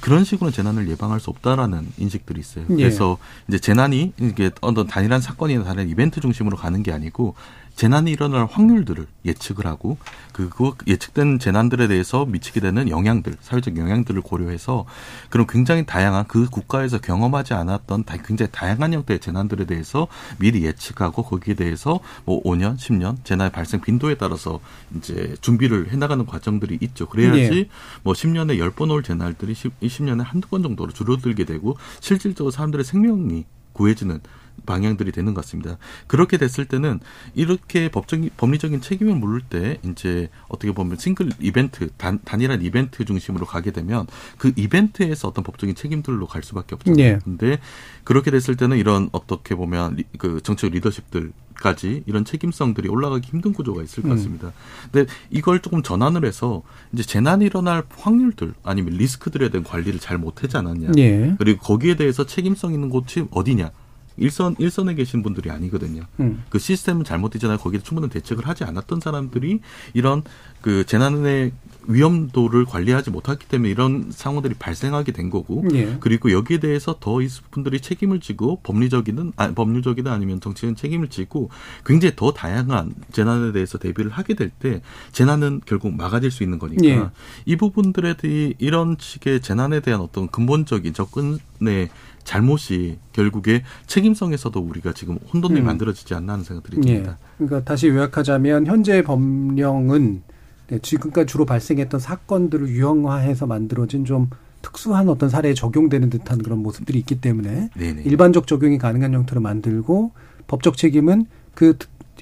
그런 식으로 재난을 예방할 수 없다라는 인식들이 있어요. 예. 그래서 이제 재난이 이게 어떤 단일한 사건이나 다른 이벤트 중심으로 가는 게 아니고 재난이 일어날 확률들을 예측을 하고 그 예측된 재난들에 대해서 미치게 되는 영향들, 사회적 영향들을 고려해서 그런 굉장히 다양한 그 국가에서 경험하지 않았던 굉장히 다양한 형태의 재난들에 대해서 미리 예측하고 거기에 대해서 뭐 5년, 10년 재난의 발생 빈도에 따라서 이제 준비를 해 나가는 과정들이 있죠. 그래야지 네. 뭐 10년에 10번 올 재난들이 20년에 한두 번 정도로 줄어들게 되고 실질적으로 사람들의 생명이 구해지는 방향들이 되는 것 같습니다. 그렇게 됐을 때는 이렇게 법적인 법리적인 책임을 물을 때 이제 어떻게 보면 싱글 이벤트 단, 단일한 이벤트 중심으로 가게 되면 그 이벤트에서 어떤 법적인 책임들로 갈 수밖에 없잖아요. 네. 근데 그렇게 됐을 때는 이런 어떻게 보면 리, 그 정책 리더십들 까지 이런 책임성들이 올라가기 힘든 구조가 있을 것 음. 같습니다. 음. 근데 이걸 조금 전환을 해서 이제 재난이 일어날 확률들 아니면 리스크들에 대한 관리를 잘 못하지 않았냐. 예. 그리고 거기에 대해서 책임성 있는 곳이 어디냐. 일선 일선에 계신 분들이 아니거든요. 음. 그 시스템은 잘못되잖아요. 거기에 충분한 대책을 하지 않았던 사람들이 이런 그 재난의 위험도를 관리하지 못했기 때문에 이런 상황들이 발생하게 된 거고 예. 그리고 여기에 대해서 더 이 분들이 책임을 지고 법리적이든 아, 법률적이든 아니면 정치적인 책임을 지고 굉장히 더 다양한 재난에 대해서 대비를 하게 될 때 재난은 결국 막아질 수 있는 거니까 예. 이 부분들에 대해 이런 식의 재난에 대한 어떤 근본적인 접근의 잘못이 결국에 책임성에서도 우리가 지금 혼돈이 음. 만들어지지 않나 하는 생각들이 듭니다. 예. 그러니까 다시 요약하자면 현재 법령은 네, 지금까지 주로 발생했던 사건들을 유형화해서 만들어진 좀 특수한 어떤 사례에 적용되는 듯한 그런 모습들이 있기 때문에 네네. 일반적 적용이 가능한 형태로 만들고 법적 책임은 그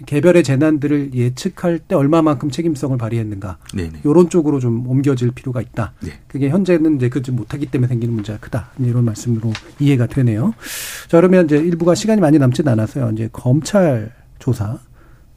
개별의 재난들을 예측할 때 얼마만큼 책임성을 발휘했는가 네네. 이런 쪽으로 좀 옮겨질 필요가 있다. 네. 그게 현재는 이제 그지 못하기 때문에 생기는 문제가 크다. 이런 말씀으로 이해가 되네요. 자 그러면 이제 일부가 시간이 많이 남진 않아서요. 이제 검찰 조사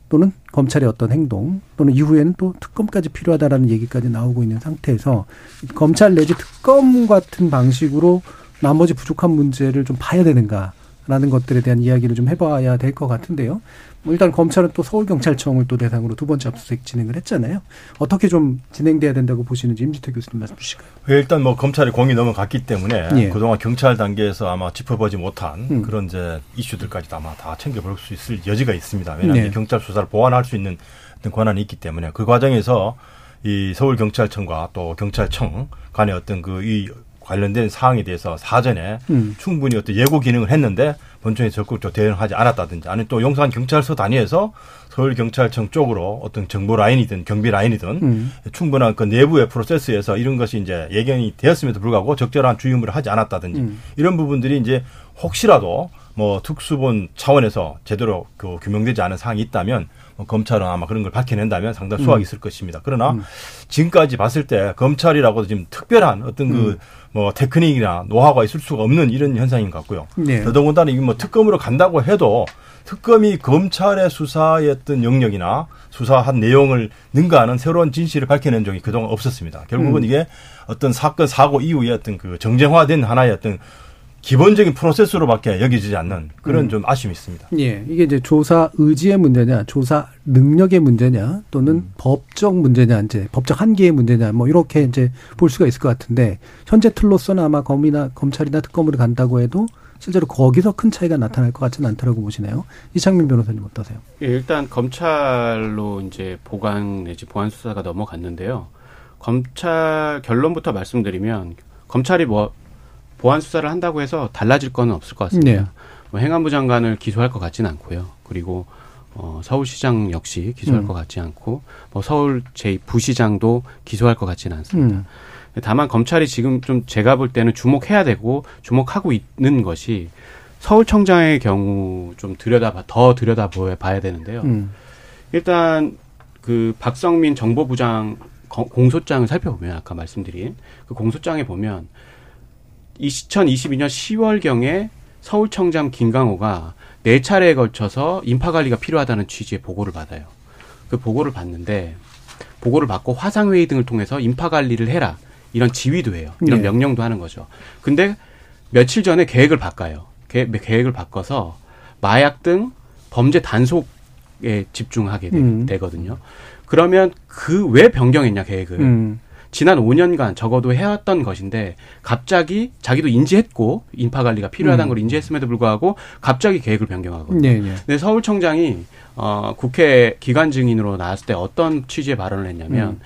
또는 검찰의 어떤 행동 또는 이후에는 또 특검까지 필요하다라는 얘기까지 나오고 있는 상태에서 검찰 내지 특검 같은 방식으로 나머지 부족한 문제를 좀 봐야 되는가 라는 것들에 대한 이야기를 좀 해봐야 될 것 같은데요. 뭐 일단 검찰은 또 서울경찰청을 또 대상으로 두 번째 압수수색 진행을 했잖아요. 어떻게 좀 진행돼야 된다고 보시는지 임지태 교수님 말씀 주실까요? 예, 일단 뭐 검찰이 공이 넘어갔기 때문에 예. 그동안 경찰 단계에서 아마 짚어보지 못한 음. 그런 이제 이슈들까지도 아마 다 챙겨볼 수 있을 여지가 있습니다. 왜냐하면 네. 경찰 수사를 보완할 수 있는 권한이 있기 때문에 그 과정에서 이 서울경찰청과 또 경찰청 간의 어떤 그 이 관련된 사항에 대해서 사전에 음. 충분히 어떤 예고 기능을 했는데 본청에 적극적으로 대응하지 않았다든지 아니면 또 용산 경찰서 단위에서 서울 경찰청 쪽으로 어떤 정보 라인이든 경비 라인이든 음. 충분한 그 내부의 프로세스에서 이런 것이 이제 예견이 되었음에도 불구하고 적절한 주의무를 하지 않았다든지 음. 이런 부분들이 이제 혹시라도 뭐 특수본 차원에서 제대로 그 규명되지 않은 사항이 있다면 뭐 검찰은 아마 그런 걸 밝혀낸다면 상당히 수확이 음. 있을 것입니다. 그러나 음. 지금까지 봤을 때 검찰이라고 지금 특별한 어떤 그 음. 뭐 테크닉이나 노하우가 있을 수가 없는 이런 현상인 것 같고요. 네. 더더군다나 이게 뭐 특검으로 간다고 해도 특검이 검찰의 어떤 영역이나 수사한 내용을 능가하는 새로운 진실을 밝혀낸 적이 그동안 없었습니다. 결국은 음. 이게 어떤 사건 사고 이후에 어떤 그 정쟁화된 하나의 어떤 기본적인 프로세스로밖에 여겨지지 않는 그런 음. 좀 아쉬움이 있습니다. 예. 이게 이제 조사 의지의 문제냐, 조사 능력의 문제냐, 또는 음. 법적 문제냐, 이제 법적 한계의 문제냐, 뭐 이렇게 이제 볼 수가 있을 것 같은데 현재 틀로서는 아마 검이나 검찰이나 특검으로 간다고 해도 실제로 거기서 큰 차이가 나타날 것 같지는 않다라고 보시네요. 이창민 변호사님 어떠세요? 예, 일단 검찰로 이제 보관 내지 보안 수사가 넘어갔는데요. 검찰 결론부터 말씀드리면 검찰이 뭐 보안 수사를 한다고 해서 달라질 건 없을 것 같습니다. 네. 뭐 행안부 장관을 기소할 것 같지는 않고요. 그리고 어, 서울시장 역시 기소할 음. 것 같지 않고 뭐 서울 제 부시장도 기소할 것 같지는 않습니다. 음. 다만 검찰이 지금 좀 제가 볼 때는 주목해야 되고 주목하고 있는 것이 서울청장의 경우 좀 들여다 더 들여다 봐야 되는데요. 음. 일단 그 박성민 정보부장 거- 공소장을 살펴보면 아까 말씀드린 그 공소장에 보면 2022년 10월경에 서울청장 김강호가 네 차례에 걸쳐서 인파 관리가 필요하다는 취지의 보고를 받아요. 그 보고를 받는데 보고를 받고 화상 회의 등을 통해서 인파 관리를 해라 이런 지휘도 해요. 이런 네. 명령도 하는 거죠. 근데 며칠 전에 계획을 바꿔요. 계, 계획을 바꿔서 마약 등 범죄 단속에 집중하게 되, 음. 되거든요. 그러면 그 왜 변경했냐 계획을 음. 지난 5년간 적어도 해왔던 것인데 갑자기 자기도 인지했고 인파 관리가 필요하다는 음. 걸 인지했음에도 불구하고 갑자기 계획을 변경하거든요. 네, 네. 근데 서울청장이 어, 국회 기관 증인으로 나왔을 때 어떤 취지의 발언을 했냐면 음.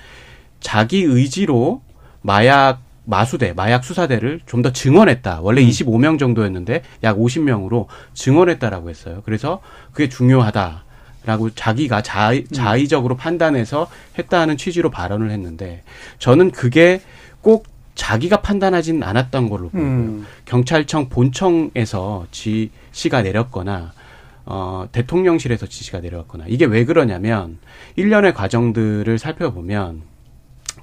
자기 의지로 마약 마수대, 마약 수사대를 좀 더 증원했다. 원래 음. 25명 정도였는데 약 50명으로 증원했다라고 했어요. 그래서 그게 중요하다 라고 자기가 자, 음. 자의적으로 판단해서 했다는 취지로 발언을 했는데 저는 그게 꼭 자기가 판단하진 않았던 걸로 보고요. 음. 경찰청 본청에서 지시가 내렸거나 어, 대통령실에서 지시가 내려왔거나 이게 왜 그러냐면 일련의 과정들을 살펴보면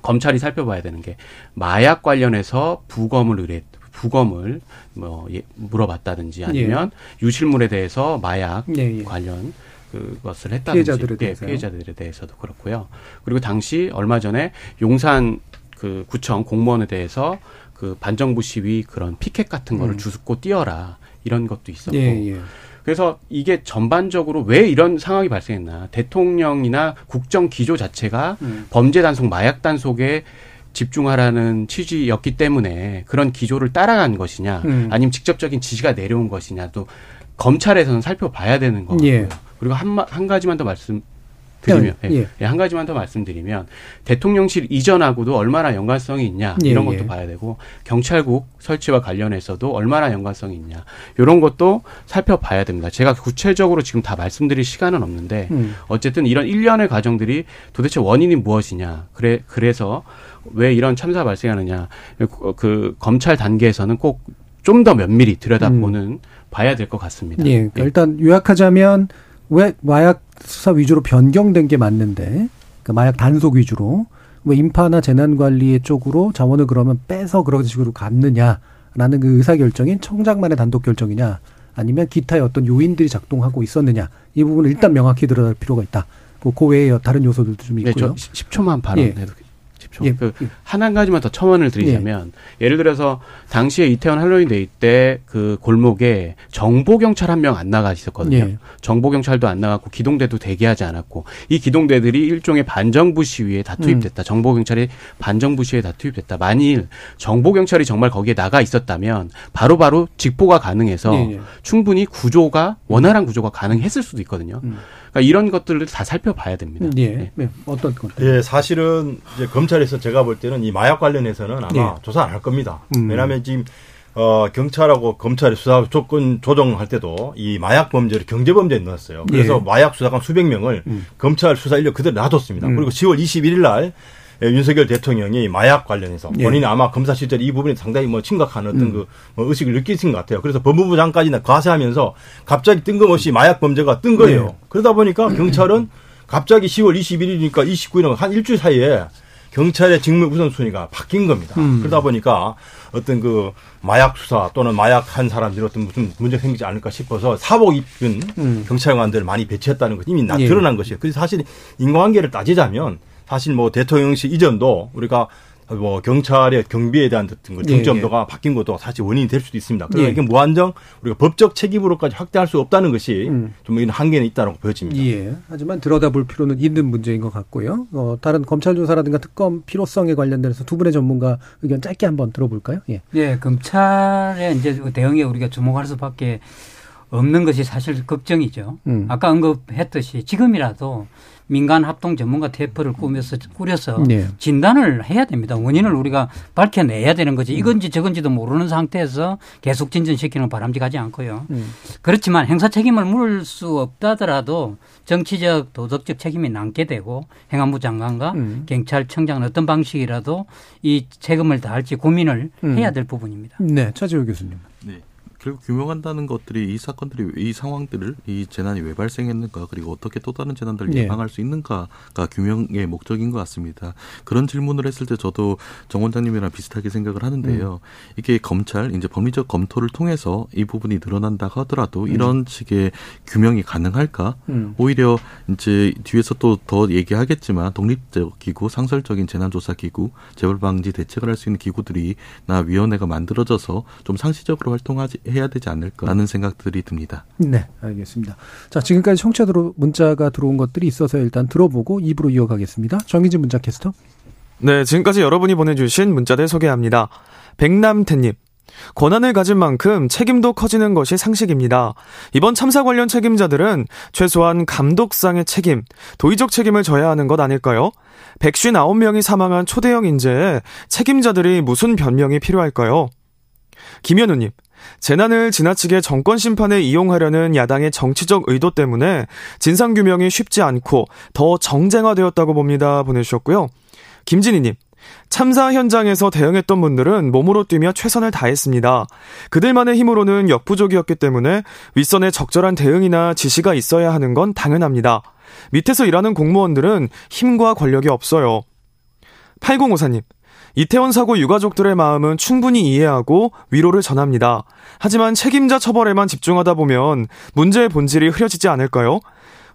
검찰이 살펴봐야 되는 게 마약 관련해서 부검을 의뢰 부검을 뭐 예, 물어봤다든지 아니면 유실물에 대해서 마약 예, 예. 관련 그것을 했다든지 피해자들에 예, 대해서요? 피해자들에 대해서도 그렇고요. 그리고 당시 얼마 전에 용산 그 구청 공무원에 대해서 그 반정부 시위 그런 피켓 같은 거를 음. 주습고 띄어라 이런 것도 있었고 예, 예. 그래서 이게 전반적으로 왜 이런 상황이 발생했나 대통령이나 국정 기조 자체가 음. 범죄 단속 마약 단속에 집중하라는 취지였기 때문에 그런 기조를 따라간 것이냐 음. 아니면 직접적인 지시가 내려온 것이냐도 검찰에서는 살펴봐야 되는 거고요. 예. 그리고 한, 마- 한 가지만 더 말씀 드리면 예, 예. 예, 한 가지만 더 말씀드리면 대통령실 이전하고도 얼마나 연관성이 있냐 예, 이런 예. 것도 봐야 되고 경찰국 설치와 관련해서도 얼마나 연관성이 있냐 이런 것도 살펴봐야 됩니다. 제가 구체적으로 지금 다 말씀드릴 시간은 없는데 음. 어쨌든 이런 일련의 과정들이 도대체 원인이 무엇이냐 그래 그래서 왜 이런 참사 발생하느냐 그, 그 검찰 단계에서는 꼭 좀 더 면밀히 들여다보는 봐야 될 것 같습니다. 음. 예, 그러니까 일단 요약하자면 왜 마약 수사 위주로 변경된 게 맞는데? 그 마약 단속 위주로. 왜 인파나 재난 관리 쪽으로 자원을 그러면 빼서 그런 식으로 갔느냐라는 그 의사 결정인 청장만의 단독 결정이냐? 아니면 기타의 어떤 요인들이 작동하고 있었느냐? 이 부분을 일단 명확히 들어갈 필요가 있다. 그, 그 외에 다른 요소들도 좀 네, 있고요. 저 10초만 발언해도 10초. 예. 그, 한, 한 가지만 더 첨언을 드리자면 예. 를 들어서 당시에 이태원 할로윈 데이 때 그 골목에 정보 경찰 한 명 안 나가 있었거든요. 예. 정보 경찰도 안 나갔고 기동대도 대기하지 않았고 이 기동대들이 일종의 반정부 시위에 다 투입됐다. 음. 정보 경찰이 반정부 시위에 다 투입됐다. 만일 정보 경찰이 정말 거기에 나가 있었다면 바로바로 직보가 가능해서 예, 예. 충분히 구조가 원활한 구조가 가능했을 수도 있거든요. 음. 그러니까 이런 것들을 다 살펴봐야 됩니다. 예. 네. 어떤 것? 예, 사실은 이제 검찰에서 제가 볼 때는 이 마약 관련해서는 아마 예. 조사 안 할 겁니다. 음. 왜냐하면 지금 어, 경찰하고 검찰이 수사 조건 조정할 때도 이 마약 범죄를 경제 범죄에 넣었어요. 그래서 예. 마약 수사관 수백 명을 음. 검찰 수사 인력 그대로 놔뒀습니다. 음. 그리고 10월 21일 날 예, 윤석열 대통령이 마약 관련해서 예. 본인이 아마 검사 시절에 이 부분이 상당히 뭐 심각한 어떤 음. 그 뭐 의식을 느끼신 것 같아요. 그래서 법무부 장까지나 과세하면서 갑자기 뜬금없이 마약 범죄가 뜬 거예요. 예. 그러다 보니까 경찰은 갑자기 10월 21일이니까 29일 한 일주일 사이에 경찰의 직무 우선순위가 바뀐 겁니다. 음. 그러다 보니까 어떤 그 마약 수사 또는 마약 한 사람들이 어떤 무슨 문제 생기지 않을까 싶어서 사복 입은 음. 경찰관들을 많이 배치했다는 것이 이미 나- 예. 드러난 것이에요. 그래서 사실 인과관계를 따지자면 사실 뭐 대통령실 이전도 우리가 뭐 경찰의 경비에 대한 어떤 그 예, 중점도가 바뀐 것도 사실 원인이 될 수도 있습니다. 그러나 예. 이게 무한정 우리가 법적 책임으로까지 확대할 수 없다는 것이 음. 좀 이런 한계는 있다고 보여집니다. 예. 하지만 들여다볼 필요는 있는 문제인 것 같고요. 어, 다른 검찰 조사라든가 특검 필요성에 관련돼서 두 분의 전문가 의견 짧게 한번 들어볼까요? 예. 예, 검찰의 이제 그 대응에 우리가 주목할 수밖에 없는 것이 사실 걱정이죠. 음. 아까 언급했듯이 지금이라도 민간 합동 전문가 대표를 꾸며서 꾸려서 네. 진단을 해야 됩니다. 원인을 우리가 밝혀내야 되는 거지. 이건지 저건지도 모르는 상태에서 계속 진전시키는 건 바람직하지 않고요. 음. 그렇지만 행사 책임을 물을 수 없다더라도 정치적 도덕적 책임이 남게 되고 행안부 장관과 음. 경찰청장은 어떤 방식이라도 이 책임을 다할지 고민을 음. 해야 될 부분입니다. 네, 차지호 교수님. 네. 결국 규명한다는 것들이 이 사건들이 이 상황들을 이 재난이 왜 발생했는가 그리고 어떻게 또 다른 재난들을 네. 예방할 수 있는가가 규명의 목적인 것 같습니다. 그런 질문을 했을 때 저도 정 원장님이랑 비슷하게 생각을 하는데요. 이게 검찰 이제 법리적 검토를 통해서 이 부분이 늘어난다 하더라도 이런 식의 규명이 가능할까? 음. 오히려 이제 뒤에서 또 더 얘기하겠지만 독립적 기구, 상설적인 재난조사 기구, 재발방지 대책을 할 수 있는 기구들이 나 위원회가 만들어져서 좀 상시적으로 활동하지 해야 되지 않을까라는 생각들이 듭니다. 네, 알겠습니다. 자, 지금까지 청취자들로 문자가 들어온 것들이 있어서 일단 들어보고 입으로 이어가겠습니다. 정희진 문자 캐스터. 네, 지금까지 여러분이 보내주신 문자들 소개합니다. 백남태님. 권한을 가진 만큼 책임도 커지는 것이 상식입니다. 이번 참사 관련 책임자들은 최소한 감독상의 책임, 도의적 책임을 져야 하는 것 아닐까요? 159명이 사망한 초대형 인재에 책임자들이 무슨 변명이 필요할까요? 김현우님. 재난을 지나치게 정권 심판에 이용하려는 야당의 정치적 의도 때문에 진상규명이 쉽지 않고 더 정쟁화되었다고 봅니다. 보내주셨고요. 김진희님. 참사 현장에서 대응했던 분들은 몸으로 뛰며 최선을 다했습니다. 그들만의 힘으로는 역부족이었기 때문에 윗선에 적절한 대응이나 지시가 있어야 하는 건 당연합니다. 밑에서 일하는 공무원들은 힘과 권력이 없어요. 8054님. 이태원 사고 유가족들의 마음은 충분히 이해하고 위로를 전합니다. 하지만 책임자 처벌에만 집중하다 보면 문제의 본질이 흐려지지 않을까요?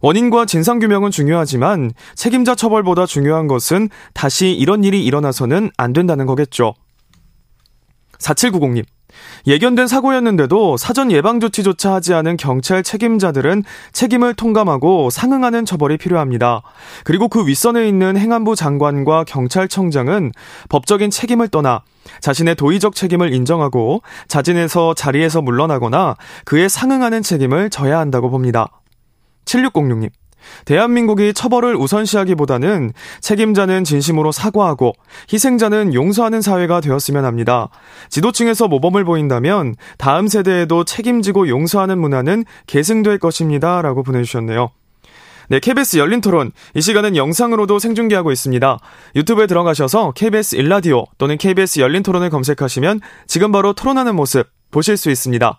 원인과 진상규명은 중요하지만 책임자 처벌보다 중요한 것은 다시 이런 일이 일어나서는 안 된다는 거겠죠. 4790님. 예견된 사고였는데도 사전 예방 조치조차 하지 않은 경찰 책임자들은 책임을 통감하고 상응하는 처벌이 필요합니다. 그리고 그 윗선에 있는 행안부 장관과 경찰청장은 법적인 책임을 떠나 자신의 도의적 책임을 인정하고 자진해서 자리에서 물러나거나 그에 상응하는 책임을 져야 한다고 봅니다. 7606님. 대한민국이 처벌을 우선시하기보다는 책임자는 진심으로 사과하고 희생자는 용서하는 사회가 되었으면 합니다. 지도층에서 모범을 보인다면 다음 세대에도 책임지고 용서하는 문화는 계승될 것입니다. 라고 보내주셨네요. 네, KBS 열린 토론. 이 시간은 영상으로도 생중계하고 있습니다. 유튜브에 들어가셔서 KBS 일라디오 또는 KBS 열린 토론을 검색하시면 지금 바로 토론하는 모습 보실 수 있습니다.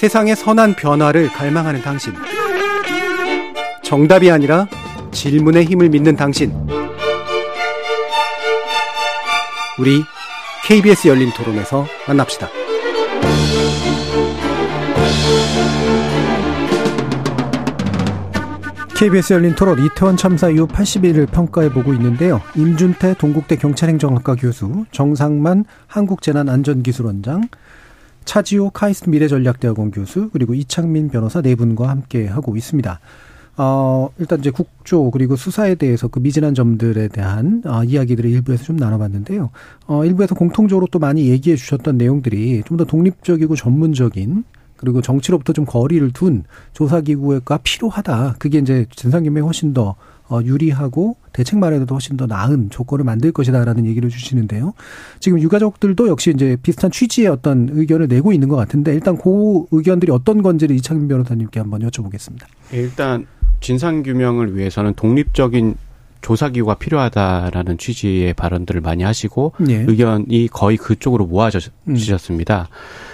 세상의 선한 변화를 갈망하는 당신. 정답이 아니라 질문의 힘을 믿는 당신. 우리 KBS 열린 토론에서 만납시다. KBS 열린 토론 이태원 참사 이후 80일을 평가해 보고 있는데요. 임준태 동국대 경찰행정학과 교수, 정상만 한국재난안전기술원장, 차지호 카이스트 미래전략대학원 교수, 그리고 이창민 변호사 네 분과 함께 하고 있습니다. 어, 일단 이제 국조 그리고 수사에 대해서 그 미진한 점들에 대한 어, 이야기들을 일부에서 좀 나눠봤는데요. 어, 일부에서 공통적으로 또 많이 얘기해 주셨던 내용들이 좀 더 독립적이고 전문적인 그리고 정치로부터 좀 거리를 둔 조사기구가 필요하다. 그게 이제 진상규명에 훨씬 더 어, 유리하고 대책 마련에도 훨씬 더 나은 조건을 만들 것이다라는 얘기를 주시는데요. 지금 유가족들도 역시 이제 비슷한 취지의 어떤 의견을 내고 있는 것 같은데 일단 그 의견들이 어떤 건지를 이창민 변호사님께 한번 여쭤보겠습니다. 일단 진상 규명을 위해서는 독립적인 조사기구가 필요하다라는 취지의 발언들을 많이 하시고 예. 의견이 거의 그쪽으로 모아지셨습니다.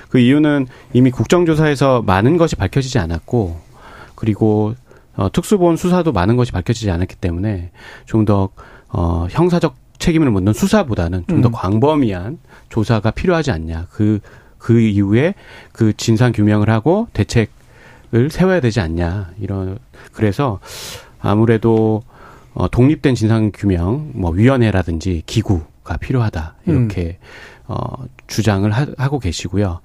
그 이유는 이미 국정조사에서 많은 것이 밝혀지지 않았고 그리고 어, 특수본 수사도 많은 것이 밝혀지지 않았기 때문에 좀더 어, 형사적 책임을 묻는 수사보다는 좀더 음. 광범위한 조사가 필요하지 않냐. 그, 그 이후에 그 진상 규명을 하고 대책을 세워야 되지 않냐. 이런, 그래서 아무래도 어, 독립된 진상 규명, 뭐, 위원회라든지 기구가 필요하다. 이렇게, 어, 주장을 하, 하고 계시고요.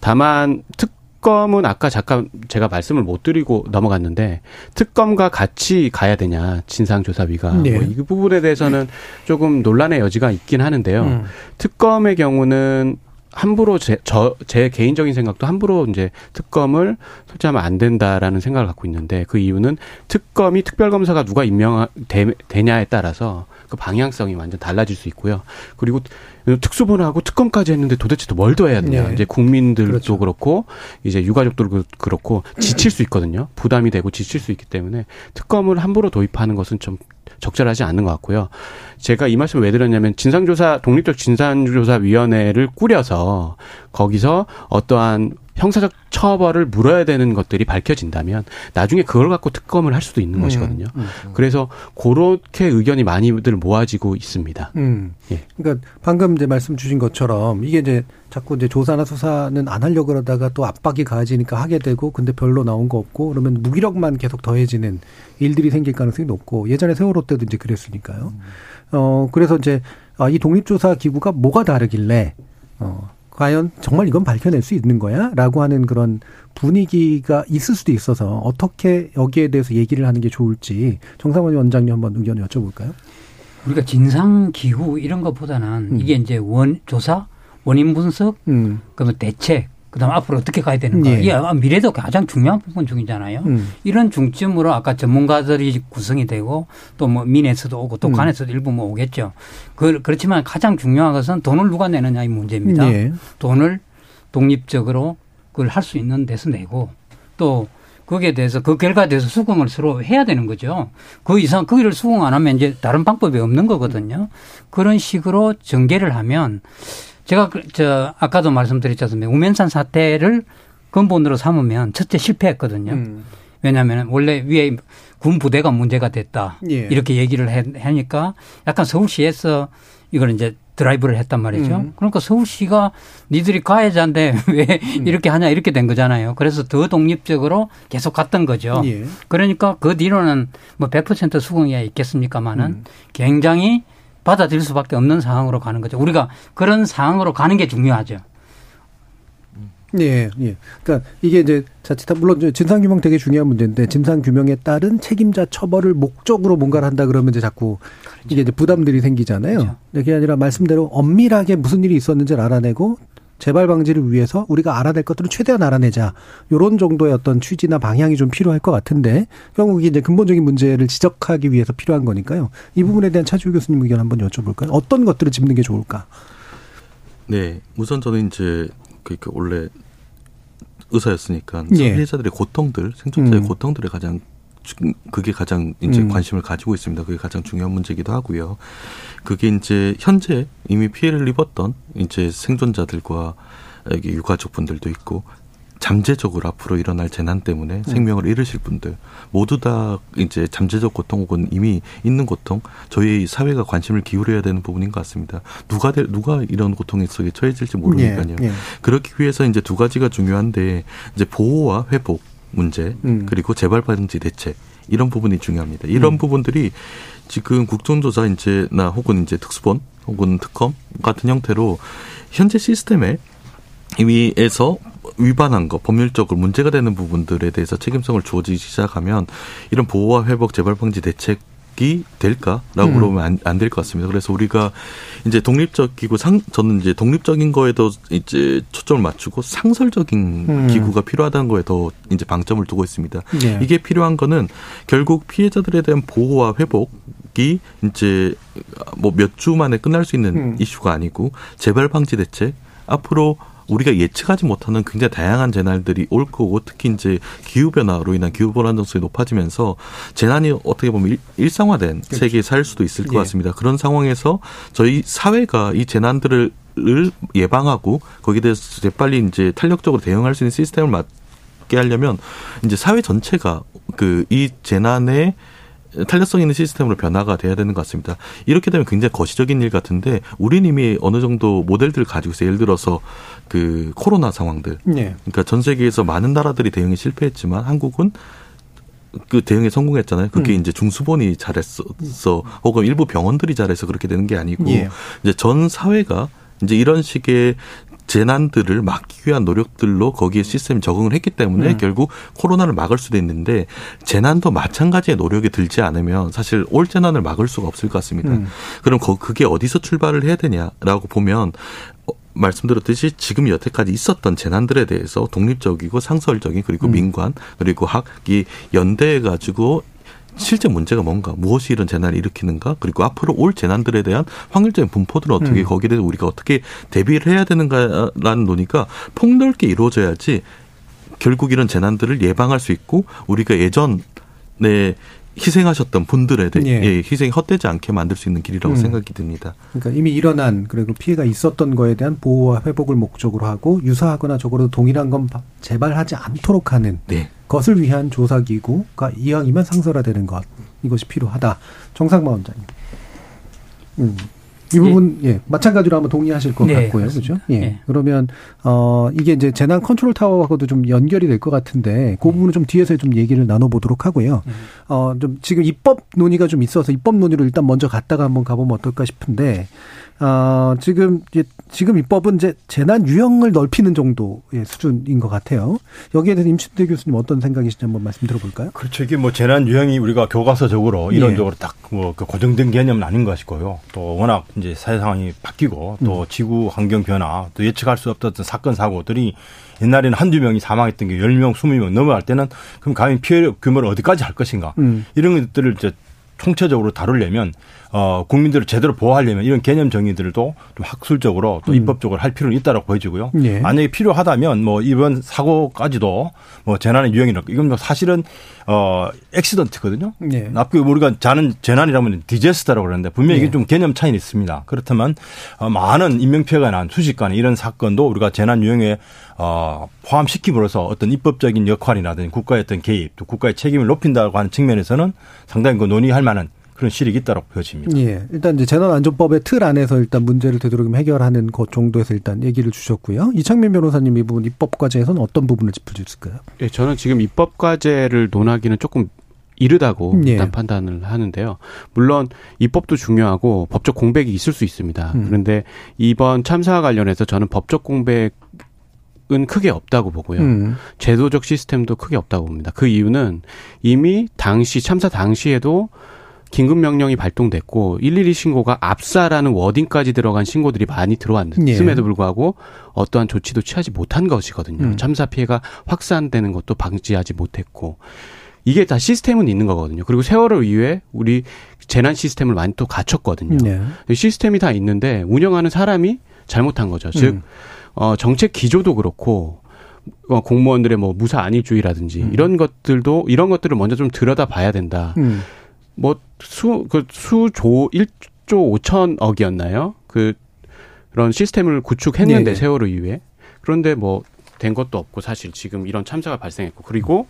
다만, 특검은 아까 잠깐 제가 말씀을 못 드리고 넘어갔는데, 특검과 같이 가야 되냐, 진상조사위가. 네. 뭐, 이 부분에 대해서는 조금 논란의 여지가 있긴 하는데요. 음. 특검의 경우는 함부로 제, 저, 제 개인적인 생각도 함부로 이제 특검을 설치하면 안 된다라는 생각을 갖고 있는데 그 이유는 특검이 특별검사가 누가 임명 되냐에 따라서 그 방향성이 완전 달라질 수 있고요. 그리고 특수본하고 특검까지 했는데 도대체 뭘더 해야 되냐. 네. 이제 국민들도 그렇죠. 그렇고 이제 유가족들도 그렇고 지칠 수 있거든요. 부담이 되고 지칠 수 있기 때문에 특검을 함부로 도입하는 것은 좀 적절하지 않는 것 같고요. 제가 이 말씀을 왜 드렸냐면 진상조사 독립적 진상조사위원회를 꾸려서 거기서 어떠한 형사적 처벌을 물어야 되는 것들이 밝혀진다면 나중에 그걸 갖고 특검을 할 수도 있는 음, 것이거든요. 음, 음. 그래서 그렇게 의견이 많이들 모아지고 있습니다. 음. 예. 그러니까 방금 이제 말씀 주신 것처럼 이게 이제 자꾸 이제 조사나 수사는 안 하려고 그러다가 또 압박이 가해지니까 하게 되고 근데 별로 나온 거 없고 그러면 무기력만 계속 더해지는 일들이 생길 가능성이 높고 예전에 세월호 때도 이제 그랬으니까요. 음. 어 그래서 이제 아, 이 독립조사 기구가 뭐가 다르길래 어 과연 정말 이건 밝혀낼 수 있는 거야? 라고 하는 그런 분위기가 있을 수도 있어서 어떻게 여기에 대해서 얘기를 하는 게 좋을지 정상원 원장님 한번 의견을 여쭤볼까요? 우리가 진상 기후 이런 것보다는 음. 이게 이제 원, 조사, 원인 분석, 음. 그러면 대책, 그다음 앞으로 어떻게 가야 되는가. 예. 이 미래도 가장 중요한 부분 중이잖아요. 음. 이런 중점으로 아까 전문가들이 구성이 되고 또 뭐 민에서도 오고 또 음. 관에서도 일부 뭐 오겠죠. 그, 그렇지만 가장 중요한 것은 돈을 누가 내느냐의 문제입니다. 예. 돈을 독립적으로 그걸 할 수 있는 데서 내고 또 거기에 대해서 그 결과에 대해서 수긍을 서로 해야 되는 거죠. 그 이상 거기를 수긍 안 하면 이제 다른 방법이 없는 거거든요. 그런 식으로 전개를 하면 제가 그, 저 아까도 말씀드렸지 않습니까? 우면산 사태를 근본으로 삼으면 첫째 실패했거든요. 음. 왜냐하면 원래 위에 군 부대가 문제가 됐다 예. 이렇게 얘기를 하니까 약간 서울시에서 이걸 이제 드라이브를 했단 말이죠. 음. 그러니까 서울시가 니들이 가해자인데 왜 음. 이렇게 하냐 이렇게 된 거잖아요. 그래서 더 독립적으로 계속 갔던 거죠. 예. 그러니까 그 뒤로는 뭐 100% 수긍이 있겠습니까마는 음. 굉장히 받아들일 수밖에 없는 상황으로 가는 거죠. 우리가 그런 상황으로 가는 게 중요하죠. 예, 예. 그러니까 이게 이제 자칫 물론 진상 규명 되게 중요한 문제인데 진상 규명에 따른 책임자 처벌을 목적으로 뭔가를 한다 그러면 이제 자꾸 그렇죠. 이게 이제 부담들이 생기잖아요. 그렇죠. 그게 아니라 말씀대로 엄밀하게 무슨 일이 있었는지를 알아내고 재발 방지를 위해서 우리가 알아낼 것들을 최대한 알아내자. 요런 정도의 어떤 취지나 방향이 좀 필요할 것 같은데 결국 이제 근본적인 문제를 지적하기 위해서 필요한 거니까요. 이 부분에 대한 차주 교수님 의견 한번 여쭤볼까요? 어떤 것들을 짚는 게 좋을까? 네, 우선 저는 이제 그러니까 원래 의사였으니까 예. 피해자들의 고통들, 생존자의 음. 고통들에 가장 그게 가장 이제 음. 관심을 가지고 있습니다. 그게 가장 중요한 문제이기도 하고요. 그게 이제 현재 이미 피해를 입었던 이제 생존자들과 유가족 분들도 있고 잠재적으로 앞으로 일어날 재난 때문에 음. 생명을 잃으실 분들 모두 다 이제 잠재적 고통 혹은 이미 있는 고통 저희 사회가 관심을 기울여야 되는 부분인 것 같습니다. 누가 될 누가 이런 고통 속에 처해질지 모르니까요. 예, 예. 그렇기 위해서 이제 두 가지가 중요한데 이제 보호와 회복 문제 음. 그리고 재발 방지 대책 이런 부분이 중요합니다. 이런 음. 부분들이 지금 국정조사 이제나 혹은 이제 특수본 혹은 특검 같은 형태로 현재 시스템에 위에서 위반한 거 법률적으로 문제가 되는 부분들에 대해서 책임성을 주어지기 시작하면 이런 보호와 회복 재발 방지 대책 이 될까라고 음. 그러면 안될 것 같습니다. 그래서 우리가 이제 독립적 기구 상 저는 이제 독립적인 거에도 이제 초점을 맞추고 상설적인 음. 기구가 필요하다는 거에 더 이제 방점을 두고 있습니다. 네. 이게 필요한 거는 결국 피해자들에 대한 보호와 회복 이 이제 뭐 몇 주 만에 끝날 수 있는 음. 이슈가 아니고 재발 방지 대책 앞으로 우리가 예측하지 못하는 굉장히 다양한 재난들이 올 거고 특히 이제 기후 변화로 인한 기후 불안정성이 높아지면서 재난이 어떻게 보면 일, 상화된 그렇죠. 세계에 살 수도 있을 것 예. 같습니다. 그런 상황에서 저희 사회가 이 재난들을 예방하고 거기에 대해서 재빨리 이제 탄력적으로 대응할 수 있는 시스템을 맞게 하려면 이제 사회 전체가 그 이 재난에 탄력성 있는 시스템으로 변화가 돼야 되는 것 같습니다. 이렇게 되면 굉장히 거시적인 일 같은데 우리는 이미 어느 정도 모델들을 가지고 있어요. 예를 들어서 그 코로나 상황들. 네. 그러니까 전 세계에서 많은 나라들이 대응에 실패했지만 한국은 그 대응에 성공했잖아요. 그게 음. 이제 중수본이 잘했어, 혹은 일부 병원들이 잘해서 그렇게 되는 게 아니고 예. 이제 전 사회가 이제 이런 식의 재난들을 막기 위한 노력들로 거기에 시스템 적응을 했기 때문에 음. 결국 코로나를 막을 수도 있는데 재난도 마찬가지의 노력이 들지 않으면 사실 올 재난을 막을 수가 없을 것 같습니다. 음. 그럼 그게 어디서 출발을 해야 되냐라고 보면 어, 말씀드렸듯이 지금 여태까지 있었던 재난들에 대해서 독립적이고 상설적인 그리고 음. 민관 그리고 학이 연대해 가지고 실제 문제가 뭔가 무엇이 이런 재난을 일으키는가 그리고 앞으로 올 재난들에 대한 확률적인 분포들은 어떻게 음. 거기에 대해서 우리가 어떻게 대비를 해야 되는가라는 논의가 폭넓게 이루어져야지 결국 이런 재난들을 예방할 수 있고 우리가 예전에 희생하셨던 분들에 대해 예. 예, 희생이 헛되지 않게 만들 수 있는 길이라고 음. 생각이 듭니다. 그러니까 이미 일어난 그리고 피해가 있었던 거에 대한 보호와 회복을 목적으로 하고 유사하거나 적어도 동일한 건 바- 재발하지 않도록 하는 네. 것을 위한 조사 기구가 이왕이면 상설화되는 것 이것이 필요하다. 정상마 원장님. 음. 이 부분 예, 마찬가지로 아마 동의하실 것 네, 같고요, 그렇습니다. 그렇죠? 예. 예. 그러면 어 이게 이제 재난 컨트롤 타워하고도 좀 연결이 될 것 같은데 그 부분은 좀 뒤에서 좀 얘기를 나눠보도록 하고요. 어좀 지금 입법 논의가 좀 있어서 입법 논의로 일단 먼저 갔다가 한번 가보면 어떨까 싶은데 어 지금 이제 지금 입법은 이제 재난 유형을 넓히는 정도의 수준인 것 같아요. 여기에 대해서 임신대 교수님 어떤 생각이신지 한번 말씀 들어볼까요? 그렇죠. 이게 뭐 재난 유형이 우리가 교과서적으로 예. 이론적으로 딱뭐 고정된 개념은 아닌 것이고요. 또 워낙 이제 사회 상황이 바뀌고 또 음. 지구 환경 변화 또 예측할 수 없었던 사건 사고들이 옛날에는 한두 명이 사망했던 게 10명, 20명 넘어갈 때는 그럼 감히 피해 규모를 어디까지 할 것인가. 음. 이런 것들을 이제 총체적으로 다루려면 어 국민들을 제대로 보호하려면 이런 개념 정의들도 좀 학술적으로 또 음. 입법적으로 할 필요는 있다라고 보여지고요. 예. 만약에 필요하다면 뭐 이번 사고까지도 뭐 재난의 유형이라 이건 뭐 사실은 어 액시던트거든요. 예. 나쁘게 우리가 자는 재난이라면 디제스터라고 그러는데 분명히 예. 이게 좀 개념 차이는 있습니다. 그렇다면 어, 많은 인명피해가 난 수십간의 이런 사건도 우리가 재난 유형에 어, 포함시킴으로써 어떤 입법적인 역할이라든지 국가의 어떤 개입 또 국가의 책임을 높인다고 하는 측면에서는 상당히 그 논의할 만한 그런 실익이 있다고 보여집니다. 예. 일단 이제 재난안전법의 틀 안에서 일단 문제를 되도록이면 해결하는 것 정도에서 일단 얘기를 주셨고요. 이창민 변호사님 이 부분 입법 과제에서는 어떤 부분을 짚어주실까요? 예, 저는 지금 입법 과제를 논하기는 조금 이르다고 예. 일단 판단을 하는데요. 물론 입법도 중요하고 법적 공백이 있을 수 있습니다. 음. 그런데 이번 참사와 관련해서 저는 법적 공백 은 크게 없다고 보고요. 음. 제도적 시스템도 크게 없다고 봅니다. 그 이유는 이미 당시 참사 당시에도 긴급 명령이 발동됐고 112 신고가 압사라는 워딩까지 들어간 신고들이 많이 들어왔음에도 불구하고 어떠한 조치도 취하지 못한 것이거든요. 음. 참사 피해가 확산되는 것도 방지하지 못했고 이게 다 시스템은 있는 거거든요. 그리고 세월호 이후에 우리 재난 시스템을 많이 또 갖췄거든요. 네. 시스템이 다 있는데 운영하는 사람이 잘못한 거죠. 즉 음. 어, 정책 기조도 그렇고 어, 공무원들의 뭐 무사 안일주의라든지 이런 것들도 이런 것들을 먼저 좀 들여다 봐야 된다. 음. 뭐 수 그 수조 1조 5천억이었나요? 그 그런 시스템을 구축했는데 네, 네. 세월호 이후에 그런데 뭐 된 것도 없고 사실 지금 이런 참사가 발생했고 그리고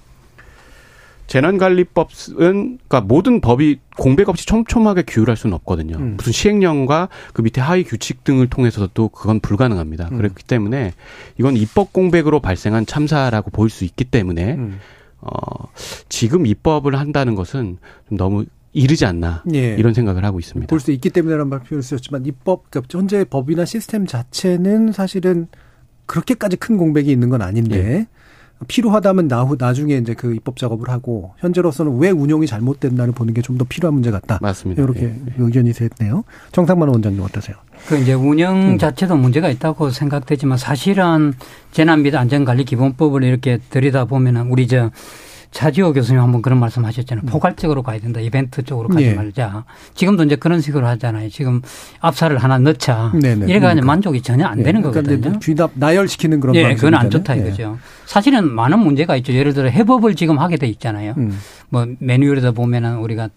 재난관리법은 그러니까 모든 법이 공백 없이 촘촘하게 규율할 수는 없거든요. 음. 무슨 시행령과 그 밑에 하위 규칙 등을 통해서도 그건 불가능합니다. 음. 그렇기 때문에 이건 입법 공백으로 발생한 참사라고 볼 수 있기 때문에 음. 어 지금 입법을 한다는 것은 좀 너무 이르지 않나 예. 이런 생각을 하고 있습니다. 볼 수 있기 때문에라는 말 표현을 쓰셨지만 입법 그러니까 현재 법이나 시스템 자체는 사실은 그렇게까지 큰 공백이 있는 건 아닌데 네. 필요하다면 나후 나중에 이제 그 입법 작업을 하고 현재로서는 왜 운용이 잘못됐나를 보는 게 좀 더 필요한 문제 같다. 맞습니다. 이렇게 예. 의견이 셋네요. 정상만 원장님 어떠세요? 그 이제 운영 음. 자체도 문제가 있다고 생각되지만 사실은 재난 및 안전관리 기본법을 이렇게 들이다 보면은 우리 저 차지호 교수님 한번 그런 말씀 하셨잖아요. 포괄적으로 가야 된다. 이벤트 쪽으로 가지 음. 예. 말자. 지금도 이제 그런 식으로 하잖아요. 지금 압사를 하나 넣자. 네네. 이래가 그러니까. 만족이 전혀 안 예, 되는 그러니까 거거든요. 귀납 나열시키는 그런 예, 그건 안. 좋다 예. 이거죠. 사실은 많은 문제가 있죠. 예를 들어 해법을 지금 하게 돼 있잖아요. 음. 뭐 매뉴얼에다 보면은 우리가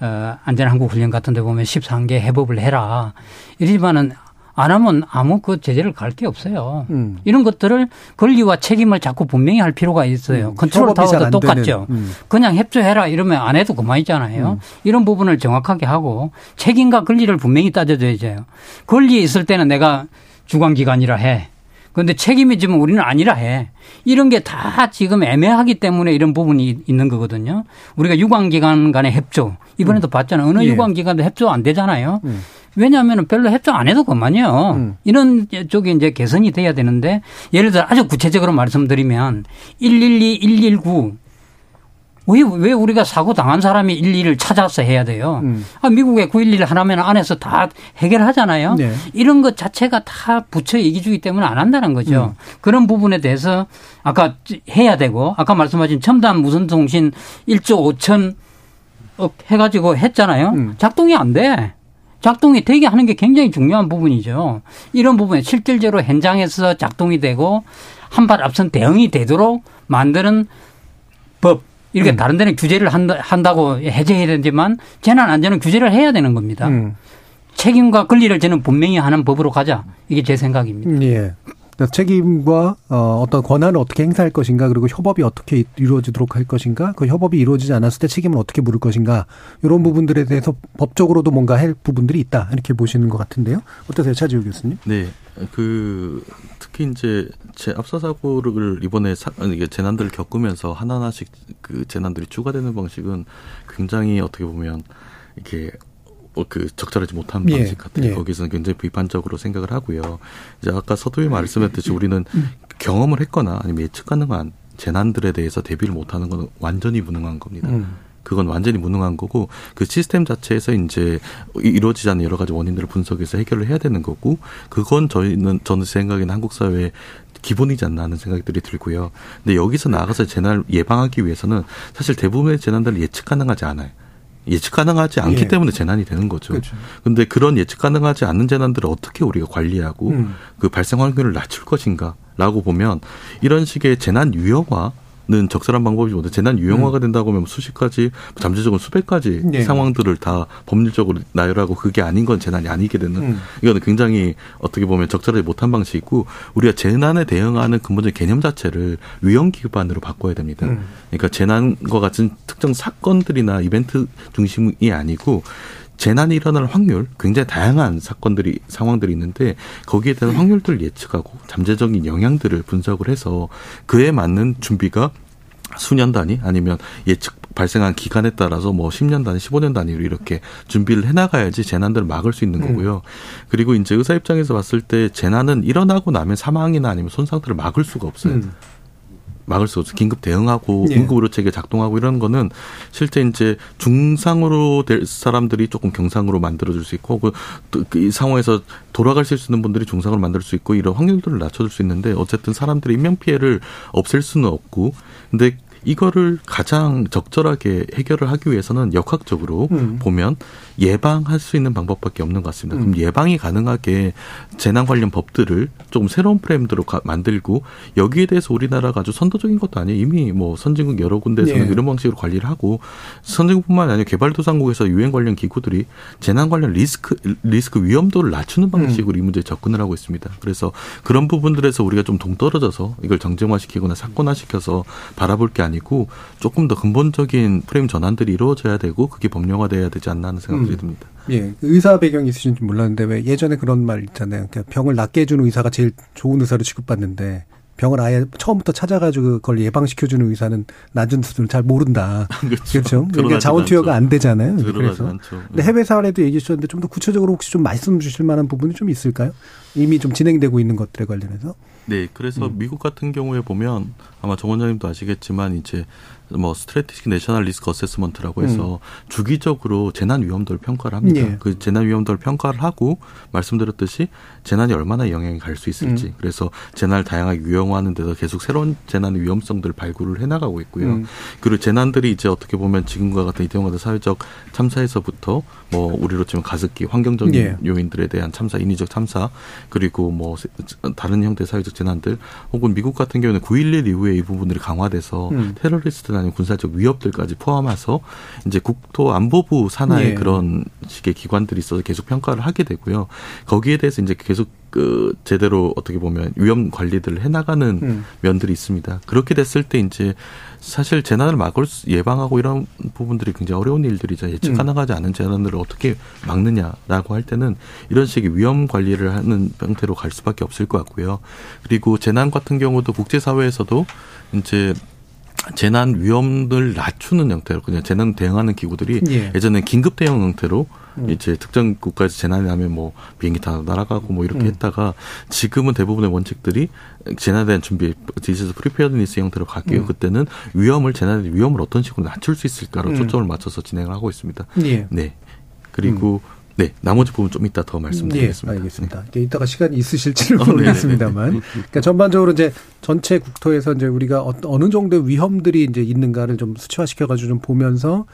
어 안전한국 훈련 같은 데 보면 13개 해법을 해라. 이러지만은 안 하면 아무 그 제재를 갈 게 없어요. 음. 이런 것들을 권리와 책임을 자꾸 분명히 할 필요가 있어요. 음, 컨트롤 타워도 똑같죠. 음. 그냥 협조해라 이러면 안 해도 그만이잖아요. 음. 이런 부분을 정확하게 하고 책임과 권리를 분명히 따져줘야죠. 권리 있을 때는 내가 주관기관이라 해. 그런데 책임이 지금 우리는 아니라 해. 이런 게 다 지금 애매하기 때문에 이런 부분이 있는 거거든요. 우리가 유관기관 간의 협조. 이번에도 봤잖아요. 어느 예. 유관기관도 협조 안 되잖아요. 음. 왜냐하면 별로 협조 안 해도 그만이요. 음. 이런 쪽이 이제 개선이 돼야 되는데 예를 들어 아주 구체적으로 말씀드리면 112, 119 왜, 왜 우리가 사고 당한 사람이 일일을 찾아서 해야 돼요? 음. 아, 미국의 911 하나면 안에서 다 해결하잖아요. 네. 이런 것 자체가 다 부처 얘기주기 때문에 안 한다는 거죠. 음. 그런 부분에 대해서 아까 해야 되고 아까 말씀하신 첨단 무선 통신 1조 5천 억 해가지고 했잖아요. 음. 작동이 안 돼. 작동이 되게 하는 게 굉장히 중요한 부분이죠. 이런 부분에 실질적으로 현장에서 작동이 되고 한 발 앞선 대응이 되도록 만드는 법 이렇게 음. 다른 데는 규제를 한다, 한다고 해제해야 되지만 재난 안전은 규제를 해야 되는 겁니다. 음. 책임과 권리를 저는 분명히 하는 법으로 가자. 이게 제 생각입니다. 예. 책임과 어, 어떤 권한을 어떻게 행사할 것인가 그리고 협업이 어떻게 이루어지도록 할 것인가 그 협업이 이루어지지 않았을 때 책임을 어떻게 물을 것인가 이런 부분들에 대해서 법적으로도 뭔가 할 부분들이 있다 이렇게 보시는 것 같은데요 어떠세요 차지우 교수님? 네, 그 특히 이제 제 앞서 사고를 이번에 사, 이게 재난들을 겪으면서 하나하나씩 그 재난들이 추가되는 방식은 굉장히 어떻게 보면 이렇게 뭐 그 적절하지 못한 예. 방식 같아요. 예. 거기서는 굉장히 비판적으로 생각을 하고요. 이제 아까 서두에 말씀했듯이 우리는 음. 경험을 했거나 아니면 예측 가능한 재난들에 대해서 대비를 못하는 건 완전히 무능한 겁니다. 음. 그건 완전히 무능한 거고 그 시스템 자체에서 이제 이루어지지 않는 여러 가지 원인들을 분석해서 해결을 해야 되는 거고 그건 저희는 저는 생각에는 한국 사회의 기본이지 않나 하는 생각들이 들고요. 근데 여기서 나가서 재난을 예방하기 위해서는 사실 대부분의 재난들을 예측 가능하지 않아요. 예측 가능하지 않기 예. 때문에 재난이 되는 거죠. 그렇죠. 근데 그런 예측 가능하지 않는 재난들을 어떻게 우리가 관리하고 음. 그 발생 확률을 낮출 것인가라고 보면 이런 식의 재난 유형화 는 적절한 방법이지 못해 재난 유형화가 음. 된다고 하면 수십 가지 잠재적으로 수백 가지 네. 상황들을 다 법률적으로 나열하고 그게 아닌 건 재난이 아니게 되는 음. 이거는 굉장히 어떻게 보면 적절하지 못한 방식이고 우리가 재난에 대응하는 근본적인 개념 자체를 위험 기반으로 바꿔야 됩니다. 음. 그러니까 재난과 같은 특정 사건들이나 이벤트 중심이 아니고 재난이 일어날 확률 굉장히 다양한 사건들이 상황들이 있는데 거기에 대한 확률들을 예측하고 잠재적인 영향들을 분석을 해서 그에 맞는 준비가 수년 단위 아니면 예측 발생한 기간에 따라서 뭐 10년 단위, 15년 단위로 이렇게 준비를 해 나가야지 재난들을 막을 수 있는 음. 거고요. 음. 그리고 이제 의사 입장에서 봤을 때 재난은 일어나고 나면 사망이나 아니면 손상들을 막을 수가 없어요. 음. 막을 수 없어 긴급 대응하고 예. 응급 의료 체계 작동하고 이런 거는 실제 이제 중상으로 될 사람들이 조금 경상으로 만들어 줄 수 있고 그 이 상황에서 돌아가실 수 있는 분들이 중상으로 만들 수 있고 이런 확률들을 낮춰줄 수 있는데 어쨌든 사람들의 인명 피해를 없앨 수는 없고 근데 이거를 가장 적절하게 해결을 하기 위해서는 역학적으로 음. 보면 예방할 수 있는 방법밖에 없는 것 같습니다. 음. 그럼 예방이 가능하게 재난 관련 법들을 조금 새로운 프레임대로 만들고 여기에 대해서 우리나라가 아주 선도적인 것도 아니에요. 이미 뭐 선진국 여러 군데에서는 네. 이런 방식으로 관리를 하고 선진국뿐만 아니라 개발도상국에서 유엔 관련 기구들이 재난 관련 리스크 리스크 위험도를 낮추는 방식으로 음. 이 문제에 접근을 하고 있습니다. 그래서 그런 부분들에서 우리가 좀 동떨어져서 이걸 정쟁화시키거나 사건화시켜서 바라볼 게 아니고 조금 더 근본적인 프레임 전환들이 이루어져야 되고 그게 법령화돼야 되지 않나 하는 생각들이 음. 듭니다. 예, 의사 배경이 있으신지 몰랐는데 왜 예전에 그런 말 있잖아요. 그러니까 병을 낫게 해주는 의사가 제일 좋은 의사로 취급받는데 병을 아예 처음부터 찾아가지고 그걸 예방시켜주는 의사는 낮은 수준을 잘 모른다. 그렇죠. 그러니까 자원 투여가 안 되잖아요. 그래서. 않죠. 근데 해외 사례도 얘기해 주셨는데 좀 더 구체적으로 혹시 좀 말씀 주실 만한 부분이 좀 있을까요? 이미 좀 진행되고 있는 것들에 관련해서. 네, 그래서 음. 미국 같은 경우에 보면 아마 정 원장님도 아시겠지만 이제 뭐 스트레티직 내셔널 리스크 어세스먼트라고 해서 음. 주기적으로 재난 위험도를 평가를 합니다. 예. 그 재난 위험도를 평가를 하고 말씀드렸듯이 재난이 얼마나 영향이 갈 수 있을지 음. 그래서 재난을 다양하게 유형화하는 데서 계속 새로운 재난의 위험성들을 발굴을 해 나가고 있고요. 음. 그리고 재난들이 이제 어떻게 보면 지금과 같은 이태원 같은 사회적 참사에서부터 뭐 우리로 치면 가습기 환경적인 예. 요인들에 대한 참사 인위적 참사 그리고 뭐 다른 형태 사회적 재난들 혹은 미국 같은 경우는 9.11 이후에 이 부분들이 강화돼서 음. 테러리스트나 아니면 군사적 위협들까지 포함해서 이제 국토 안보부 산하의 예. 그런 식의 기관들이 있어서 계속 평가를 하게 되고요. 거기에 대해서 이제 계속 그 제대로 어떻게 보면 위험 관리들을 해나가는 음. 면들이 있습니다. 그렇게 됐을 때 이제 사실 재난을 막을 수, 예방하고 이런 부분들이 굉장히 어려운 일들이죠. 예측 음. 가능하지 않은 재난을 어떻게 막느냐라고 할 때는 이런 식의 위험 관리를 하는 형태로 갈 수밖에 없을 것 같고요. 그리고 재난 같은 경우도 국제사회에서도 이제 재난 위험을 낮추는 형태로 그냥 재난 대응하는 기구들이 예. 예전에 긴급 대응 형태로 음. 이제 특정 국가에서 재난이 나면 뭐 비행기 다 날아가고 뭐 이렇게 음. 했다가 지금은 대부분의 원칙들이 재난에 대한 준비 disaster preparedness 형태로 바뀌고 음. 그때는 위험을 재난의 위험을 어떤 식으로 낮출 수 있을까로 음. 초점을 맞춰서 진행을 하고 있습니다. 예. 네. 그리고 네 나머지 부분 좀 이따 더 말씀드리겠습니다. 예, 알겠습니다. 이게 이따가 시간이 있으실지는 어, 모르겠습니다만, 네네네. 그러니까 전반적으로 이제 전체 국토에서 이제 우리가 어- 어느 정도의 위험들이 이제 있는가를 좀 수치화시켜가지고 좀 보면서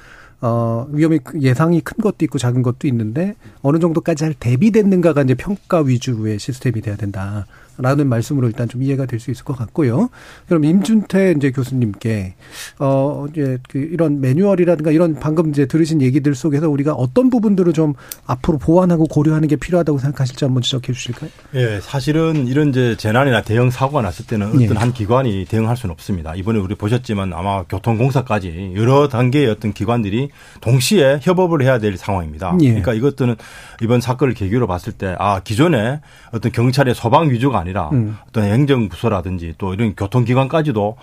어 위험이 크- 예상이 큰 것도 있고 작은 것도 있는데 어느 정도까지 잘 대비됐는가가 이제 평가 위주의 시스템이 돼야 된다. 라는 말씀으로 일단 좀 이해가 될 수 있을 것 같고요. 그럼 임준태 이제 교수님께 어 이제 그 이런 매뉴얼이라든가 이런 방금 이제 들으신 얘기들 속에서 우리가 어떤 부분들을 좀 앞으로 보완하고 고려하는 게 필요하다고 생각하실지 한번 지적해 주실까요? 예, 사실은 이런 이제 재난이나 대형 사고가 났을 때는 어떤 예. 한 기관이 대응할 수는 없습니다. 이번에 우리 보셨지만 아마 교통공사까지 여러 단계의 어떤 기관들이 동시에 협업을 해야 될 상황입니다. 예. 그러니까 이것들은 이번 사건을 계기로 봤을 때 아, 기존에 어떤 경찰의 소방 위주가 아니라 음. 어떤 행정부서라든지 또 이런 교통기관까지도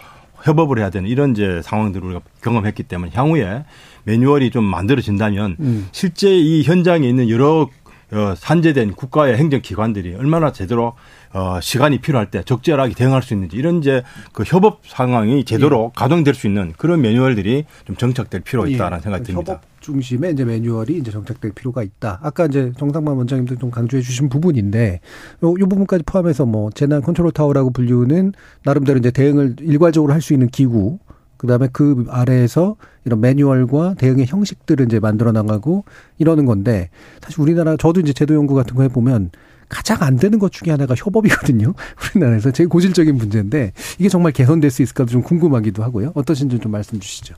협업을 해야 되는 이런 이제 상황들을 우리가 경험했기 때문에 향후에 매뉴얼이 좀 만들어진다면 음. 실제 이 현장에 있는 여러 어, 산재된 국가의 행정기관들이 얼마나 제대로 어, 시간이 필요할 때 적절하게 대응할 수 있는지 이런 이제 그 협업 상황이 제대로 가동될 수 있는 그런 매뉴얼들이 좀 정착될 필요가 있다라는 예. 생각이 듭니다. 협업 중심의 이제 매뉴얼이 이제 정착될 필요가 있다. 아까 이제 정상만 원장님도 좀 강조해 주신 부분인데 요, 요 부분까지 포함해서 뭐 재난 컨트롤 타워라고 불리우는 나름대로 이제 대응을 일괄적으로 할 수 있는 기구 그다음에 그 아래에서 이런 매뉴얼과 대응의 형식들을 이제 만들어 나가고 이러는 건데 사실 우리나라 저도 이제 제도 연구 같은 거 해보면 가장 안 되는 것 중에 하나가 협업이거든요. 우리나라에서 제일 고질적인 문제인데 이게 정말 개선될 수 있을까도 좀 궁금하기도 하고요. 어떠신지 좀 말씀 주시죠.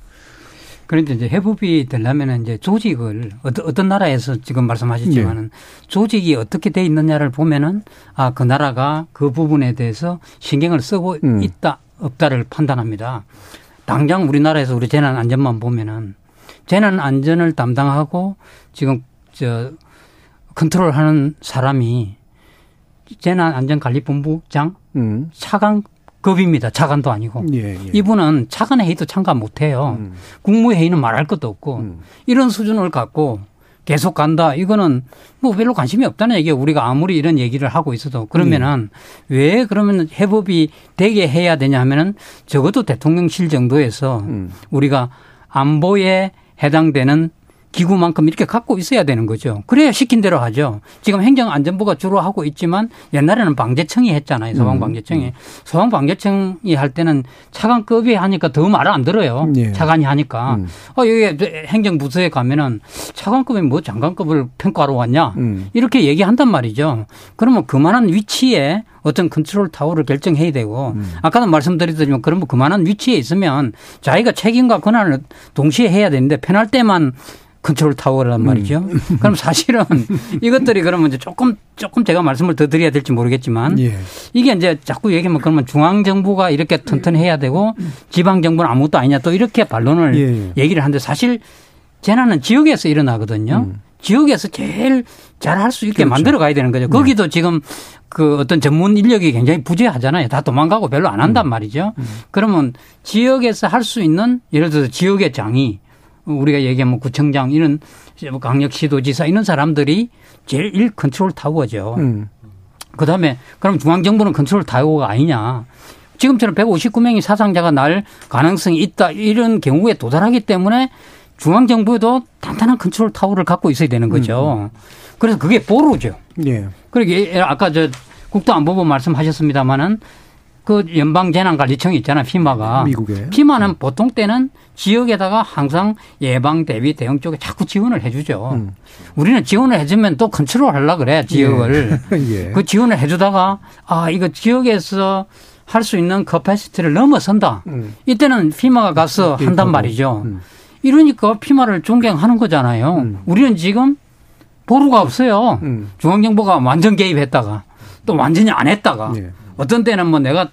그런데 이제 회복이 되려면 이제 조직을 어떤, 나라에서 지금 말씀하셨지만은 조직이 어떻게 돼 있느냐를 보면은 아, 그 나라가 그 부분에 대해서 신경을 쓰고 음. 있다, 없다를 판단합니다. 당장 우리나라에서 우리 재난 안전만 보면은 재난 안전을 담당하고 지금 저 컨트롤하는 사람이 재난 안전관리본부장 음. 차관 급입니다. 차관도 아니고. 예, 예. 이분은 차관 회의도 참가 못 해요. 국무회의는 말할 것도 없고 음. 이런 수준을 갖고 계속 간다. 이거는 뭐 별로 관심이 없다는 얘기예요. 우리가 아무리 이런 얘기를 하고 있어도 그러면은 왜 그러면 해법이 되게 해야 되냐 하면은 적어도 대통령실 정도에서 음. 우리가 안보에 해당되는 기구만큼 이렇게 갖고 있어야 되는 거죠. 그래야 시킨 대로 하죠. 지금 행정안전부가 주로 하고 있지만 옛날에는 방재청이 했잖아요. 소방방재청이. 소방방재청이 할 때는 차관급이 하니까 더말안 들어요. 예. 차관이 하니까. 음. 어, 여기 행정부서에 가면은 차관급이 뭐 장관급을 평가하러 왔냐. 음. 이렇게 얘기한단 말이죠. 그러면 그만한 위치에 어떤 컨트롤 타워를 결정해야 되고 음. 아까도 말씀드렸지만 그러면 그만한 위치에 있으면 자기가 책임과 권한을 동시에 해야 되는데 편할 때만 컨트롤 타워란 음. 말이죠. 그럼 사실은 이것들이 그러면 이제 조금 조금 제가 말씀을 더 드려야 될지 모르겠지만 예. 이게 이제 자꾸 얘기하면 그러면 중앙 정부가 이렇게 튼튼해야 되고 지방 정부는 아무것도 아니냐 또 이렇게 반론을 예, 예. 얘기를 하는데 사실 재난은 지역에서 일어나거든요. 음. 지역에서 제일 잘 할 수 있게 그렇죠. 만들어 가야 되는 거죠. 거기도 지금 그 어떤 전문 인력이 굉장히 부재하잖아요. 다 도망가고 별로 안 음. 한단 말이죠. 그러면 지역에서 할 수 있는 예를 들어서 지역의 장이 우리가 얘기하면 구청장 이런 뭐 강력시도지사 이런 사람들이 제일 일 컨트롤 타워죠. 음. 그 다음에 그럼 중앙정부는 컨트롤 타워가 아니냐. 지금처럼 159명이 사상자가 날 가능성이 있다 이런 경우에 도달하기 때문에 중앙정부에도 단단한 컨트롤 타워를 갖고 있어야 되는 거죠. 그래서 그게 보루죠. 예. 그러게 아까 저 국토안보부 말씀하셨습니다마는 그 연방재난관리청이 있잖아요. FEMA가. 미국에. FEMA는 보통 때는 지역에다가 항상 예방 대비 대응 쪽에 자꾸 지원을 해주죠. 음. 우리는 지원을 해주면 또 컨트롤 하려 그래 지역을. 예. 그 지원을 해주다가 아 이거 지역에서 할 수 있는 capacity를 넘어선다. 음. 이때는 FEMA가 가서 한단 개입하고. 말이죠. 음. 이러니까 FEMA를 존경하는 거잖아요. 음. 우리는 지금 보루가 없어요. 음. 중앙정부가 완전 개입했다가 또 완전히 안 했다가 예. 어떤 때는 뭐 내가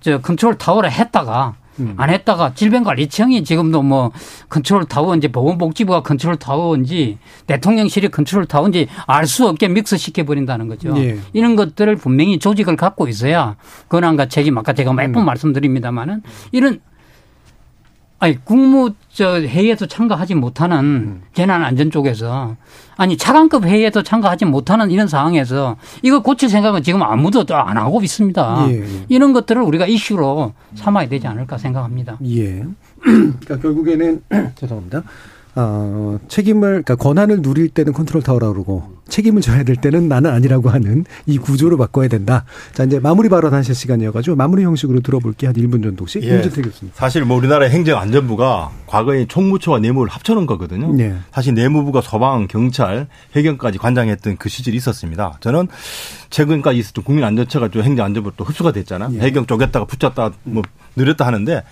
저 컨트롤 타워를 했다가 음. 안 했다가 질병관리청이 지금도 뭐 컨트롤 타워인지 보건복지부가 컨트롤 타워인지 대통령실이 컨트롤 타워인지 알 수 없게 mix 시켜 버린다는 거죠. 예. 이런 것들을 분명히 조직을 갖고 있어야 권한과 책임 아까 제가 몇번 음. 말씀드립니다마는 이런 아니 국무 저 회의에도 참가하지 못하는 음. 재난 안전 쪽에서 아니 차관급 회의에도 참가하지 못하는 이런 상황에서 이거 고칠 생각은 지금 아무도 안 하고 있습니다. 예, 예. 이런 것들을 우리가 이슈로 삼아야 되지 않을까 생각합니다. 예. 그러니까 결국에는 죄송합니다. 어, 책임을, 그러니까 권한을 누릴 때는 컨트롤 타워라고 그러고 책임을 져야 될 때는 나는 아니라고 하는 이 구조를 바꿔야 된다. 자, 이제 마무리 발언 하실 시간이어가지고 마무리 형식으로 들어볼게요. 한 1분 정도씩. 예. 임준태 교수님. 사실 뭐 우리나라 행정안전부가 과거에 총무처와 내무를 합쳐놓은 거거든요. 예. 사실 내무부가 소방, 경찰, 해경까지 관장했던 그 시절이 있었습니다. 저는 최근까지 있었던 국민안전처가 좀 행정안전부로 또 흡수가 됐잖아. 예. 해경 쪼갰다가 붙였다 뭐 느렸다 하는데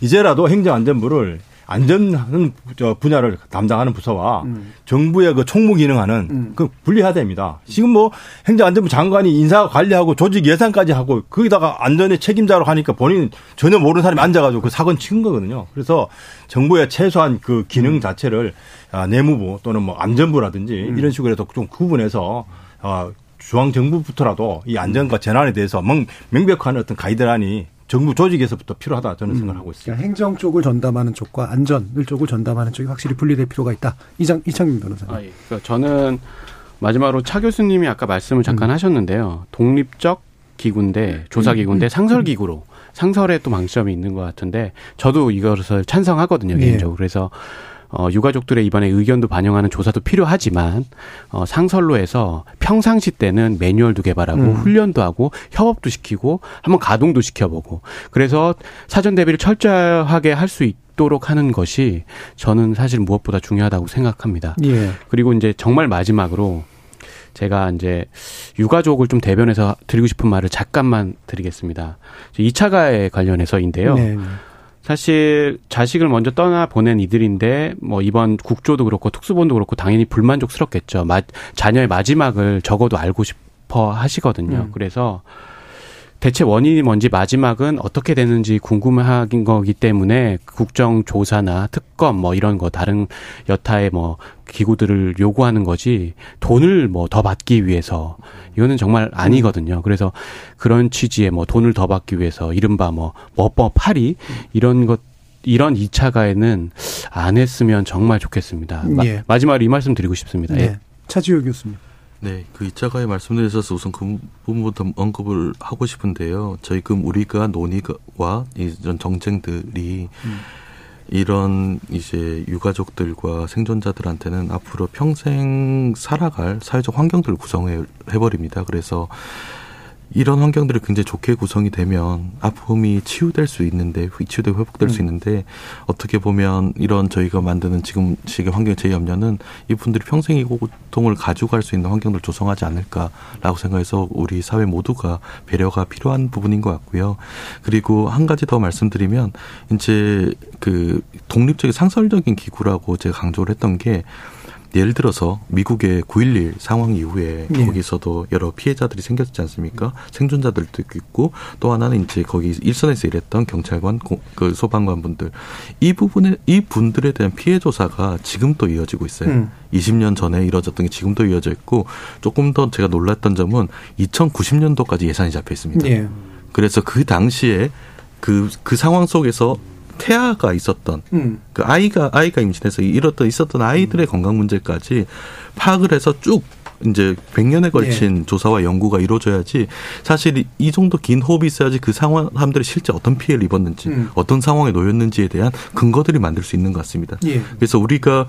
이제라도 행정안전부를 안전하는 분야를 담당하는 부서와 음. 정부의 그 총무 기능하는 음. 그 분리해야 됩니다. 지금 뭐 행정안전부 장관이 인사 관리하고 조직 예산까지 하고 거기다가 안전의 책임자로 하니까 본인 전혀 모르는 사람이 앉아가지고 그 사건 치은 거거든요. 그래서 정부의 최소한 그 기능 음. 자체를 아, 내무부 또는 뭐 안전부라든지 음. 이런 식으로 해서 좀 구분해서 어, 중앙 정부부터라도 이 안전과 재난에 대해서 명백한 어떤 가이드라인이 정부 조직에서부터 필요하다 저는 음. 생각을 하고 있습니다. 그러니까 행정 쪽을 전담하는 쪽과 안전을 쪽을 전담하는 쪽이 확실히 분리될 필요가 있다. 이장 이창민 변호사님. 아, 예. 그러니까 저는 마지막으로 차 교수님이 아까 말씀을 잠깐 음. 하셨는데요. 독립적 기구인데 조사 기구인데 음. 상설 기구로 상설에 또 망점이 있는 것 같은데 저도 이것을 찬성하거든요 개인적으로. 예. 그래서 어, 유가족들의 이번에 의견도 반영하는 조사도 필요하지만 어, 상설로 해서 평상시 때는 매뉴얼도 개발하고 음. 훈련도 하고 협업도 시키고 한번 가동도 시켜보고 그래서 사전 대비를 철저하게 할 수 있 도록 하는 것이 저는 사실 무엇보다 중요하다고 생각합니다. 예. 그리고 이제 정말 마지막으로 제가 이제 유가족을 좀 대변해서 드리고 싶은 말을 잠깐만 드리겠습니다. 2차 가에 관련해서인데요. 네. 네. 사실 자식을 먼저 떠나 보낸 이들인데 뭐 이번 국조도 그렇고 특수본도 그렇고 당연히 불만족스럽겠죠. 마, 자녀의 마지막을 적어도 알고 싶어 하시거든요. 음. 그래서 대체 원인이 뭔지 마지막은 어떻게 되는지 궁금한 거기 때문에 국정조사나 특검 뭐 이런 거 다른 여타의 뭐 기구들을 요구하는 거지 돈을 뭐 더 받기 위해서 이거는 정말 아니거든요. 그래서 그런 취지의 뭐 돈을 더 받기 위해서 이른바 뭐 뭐법 파리 이런 것 이런 2차 가에는 안 했으면 정말 좋겠습니다. 예. 마, 지막으로이 말씀 드리고 싶습니다. 네. 예. 차지호 교수님. 네, 그 2차 가에 말씀드려서 우선 그 부분부터 언급을 하고 싶은데요. 저희 그 우리가 논의와 이런 정쟁들이 음. 이런 이제 유가족들과 생존자들한테는 앞으로 평생 살아갈 사회적 환경들을 구성해 버립니다. 그래서 이런 환경들이 굉장히 좋게 구성이 되면 아픔이 치유될 수 있는데 치유되고 회복될 음. 수 있는데 어떻게 보면 이런 저희가 만드는 지금 식의 환경 제 염려는 이분들이 평생 이 고통을 가져갈 수 있는 환경을 조성하지 않을까라고 생각해서 우리 사회 모두가 배려가 필요한 부분인 것 같고요. 그리고 한 가지 더 말씀드리면 이제 그 독립적인 상설적인 기구라고 제가 강조를 했던 게 예를 들어서 미국의 9.11 상황 이후에 네. 거기서도 여러 피해자들이 생겼지 않습니까? 생존자들도 있고 또 하나는 이제 거기 일선에서 일했던 경찰관, 그 소방관 분들 이 부분에 이 분들에 대한 피해 조사가 지금도 이어지고 있어요. 음. 20년 전에 이뤄졌던 게 지금도 이어져 있고 조금 더 제가 놀랐던 점은 2090년도까지 예산이 잡혀 있습니다. 네. 그래서 그 당시에 그, 그 상황 속에서 태아가 있었던 음. 그 아이가 아이가 임신해서 이렇던 있었던 아이들의 음. 건강 문제까지 파악을 해서 쭉 이제 100년에 걸친 네. 조사와 연구가 이루어져야지 사실 이 정도 긴 호흡이 있어야지 그 상황 사람들이 실제 어떤 피해를 입었는지 음. 어떤 상황에 놓였는지에 대한 근거들이 만들 수 있는 것 같습니다. 예. 그래서 우리가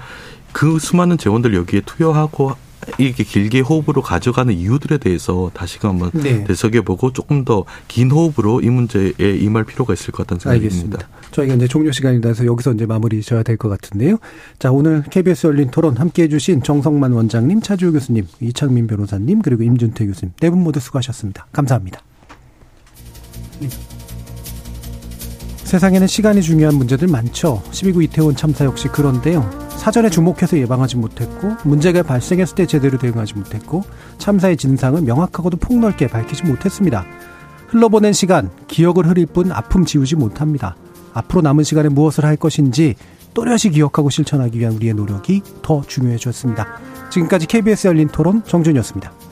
그 수많은 재원들 여기에 투여하고 이렇게 길게 호흡으로 가져가는 이유들에 대해서 다시금 한번 네. 되새겨보고 조금 더 긴 호흡으로 이 문제에 임할 필요가 있을 것 같다는 생각이 듭니다. 저희가 이제 종료 시간이 나서 여기서 이제 마무리 져야 될 것 같은데요. 자, 오늘 KBS 열린 토론 함께 해주신 정성만 원장님, 차주호 교수님, 이창민 변호사님, 그리고 임준태 교수님 네 분 모두 수고하셨습니다. 감사합니다. 세상에는 시간이 중요한 문제들 많죠. 12구 이태원 참사 역시 그런데요. 사전에 주목해서 예방하지 못했고 문제가 발생했을 때 제대로 대응하지 못했고 참사의 진상을 명확하고도 폭넓게 밝히지 못했습니다. 흘러보낸 시간, 기억을 흐릴 뿐 아픔 지우지 못합니다. 앞으로 남은 시간에 무엇을 할 것인지 또렷이 기억하고 실천하기 위한 우리의 노력이 더 중요해졌습니다. 지금까지 KBS 열린 토론 정준이었습니다.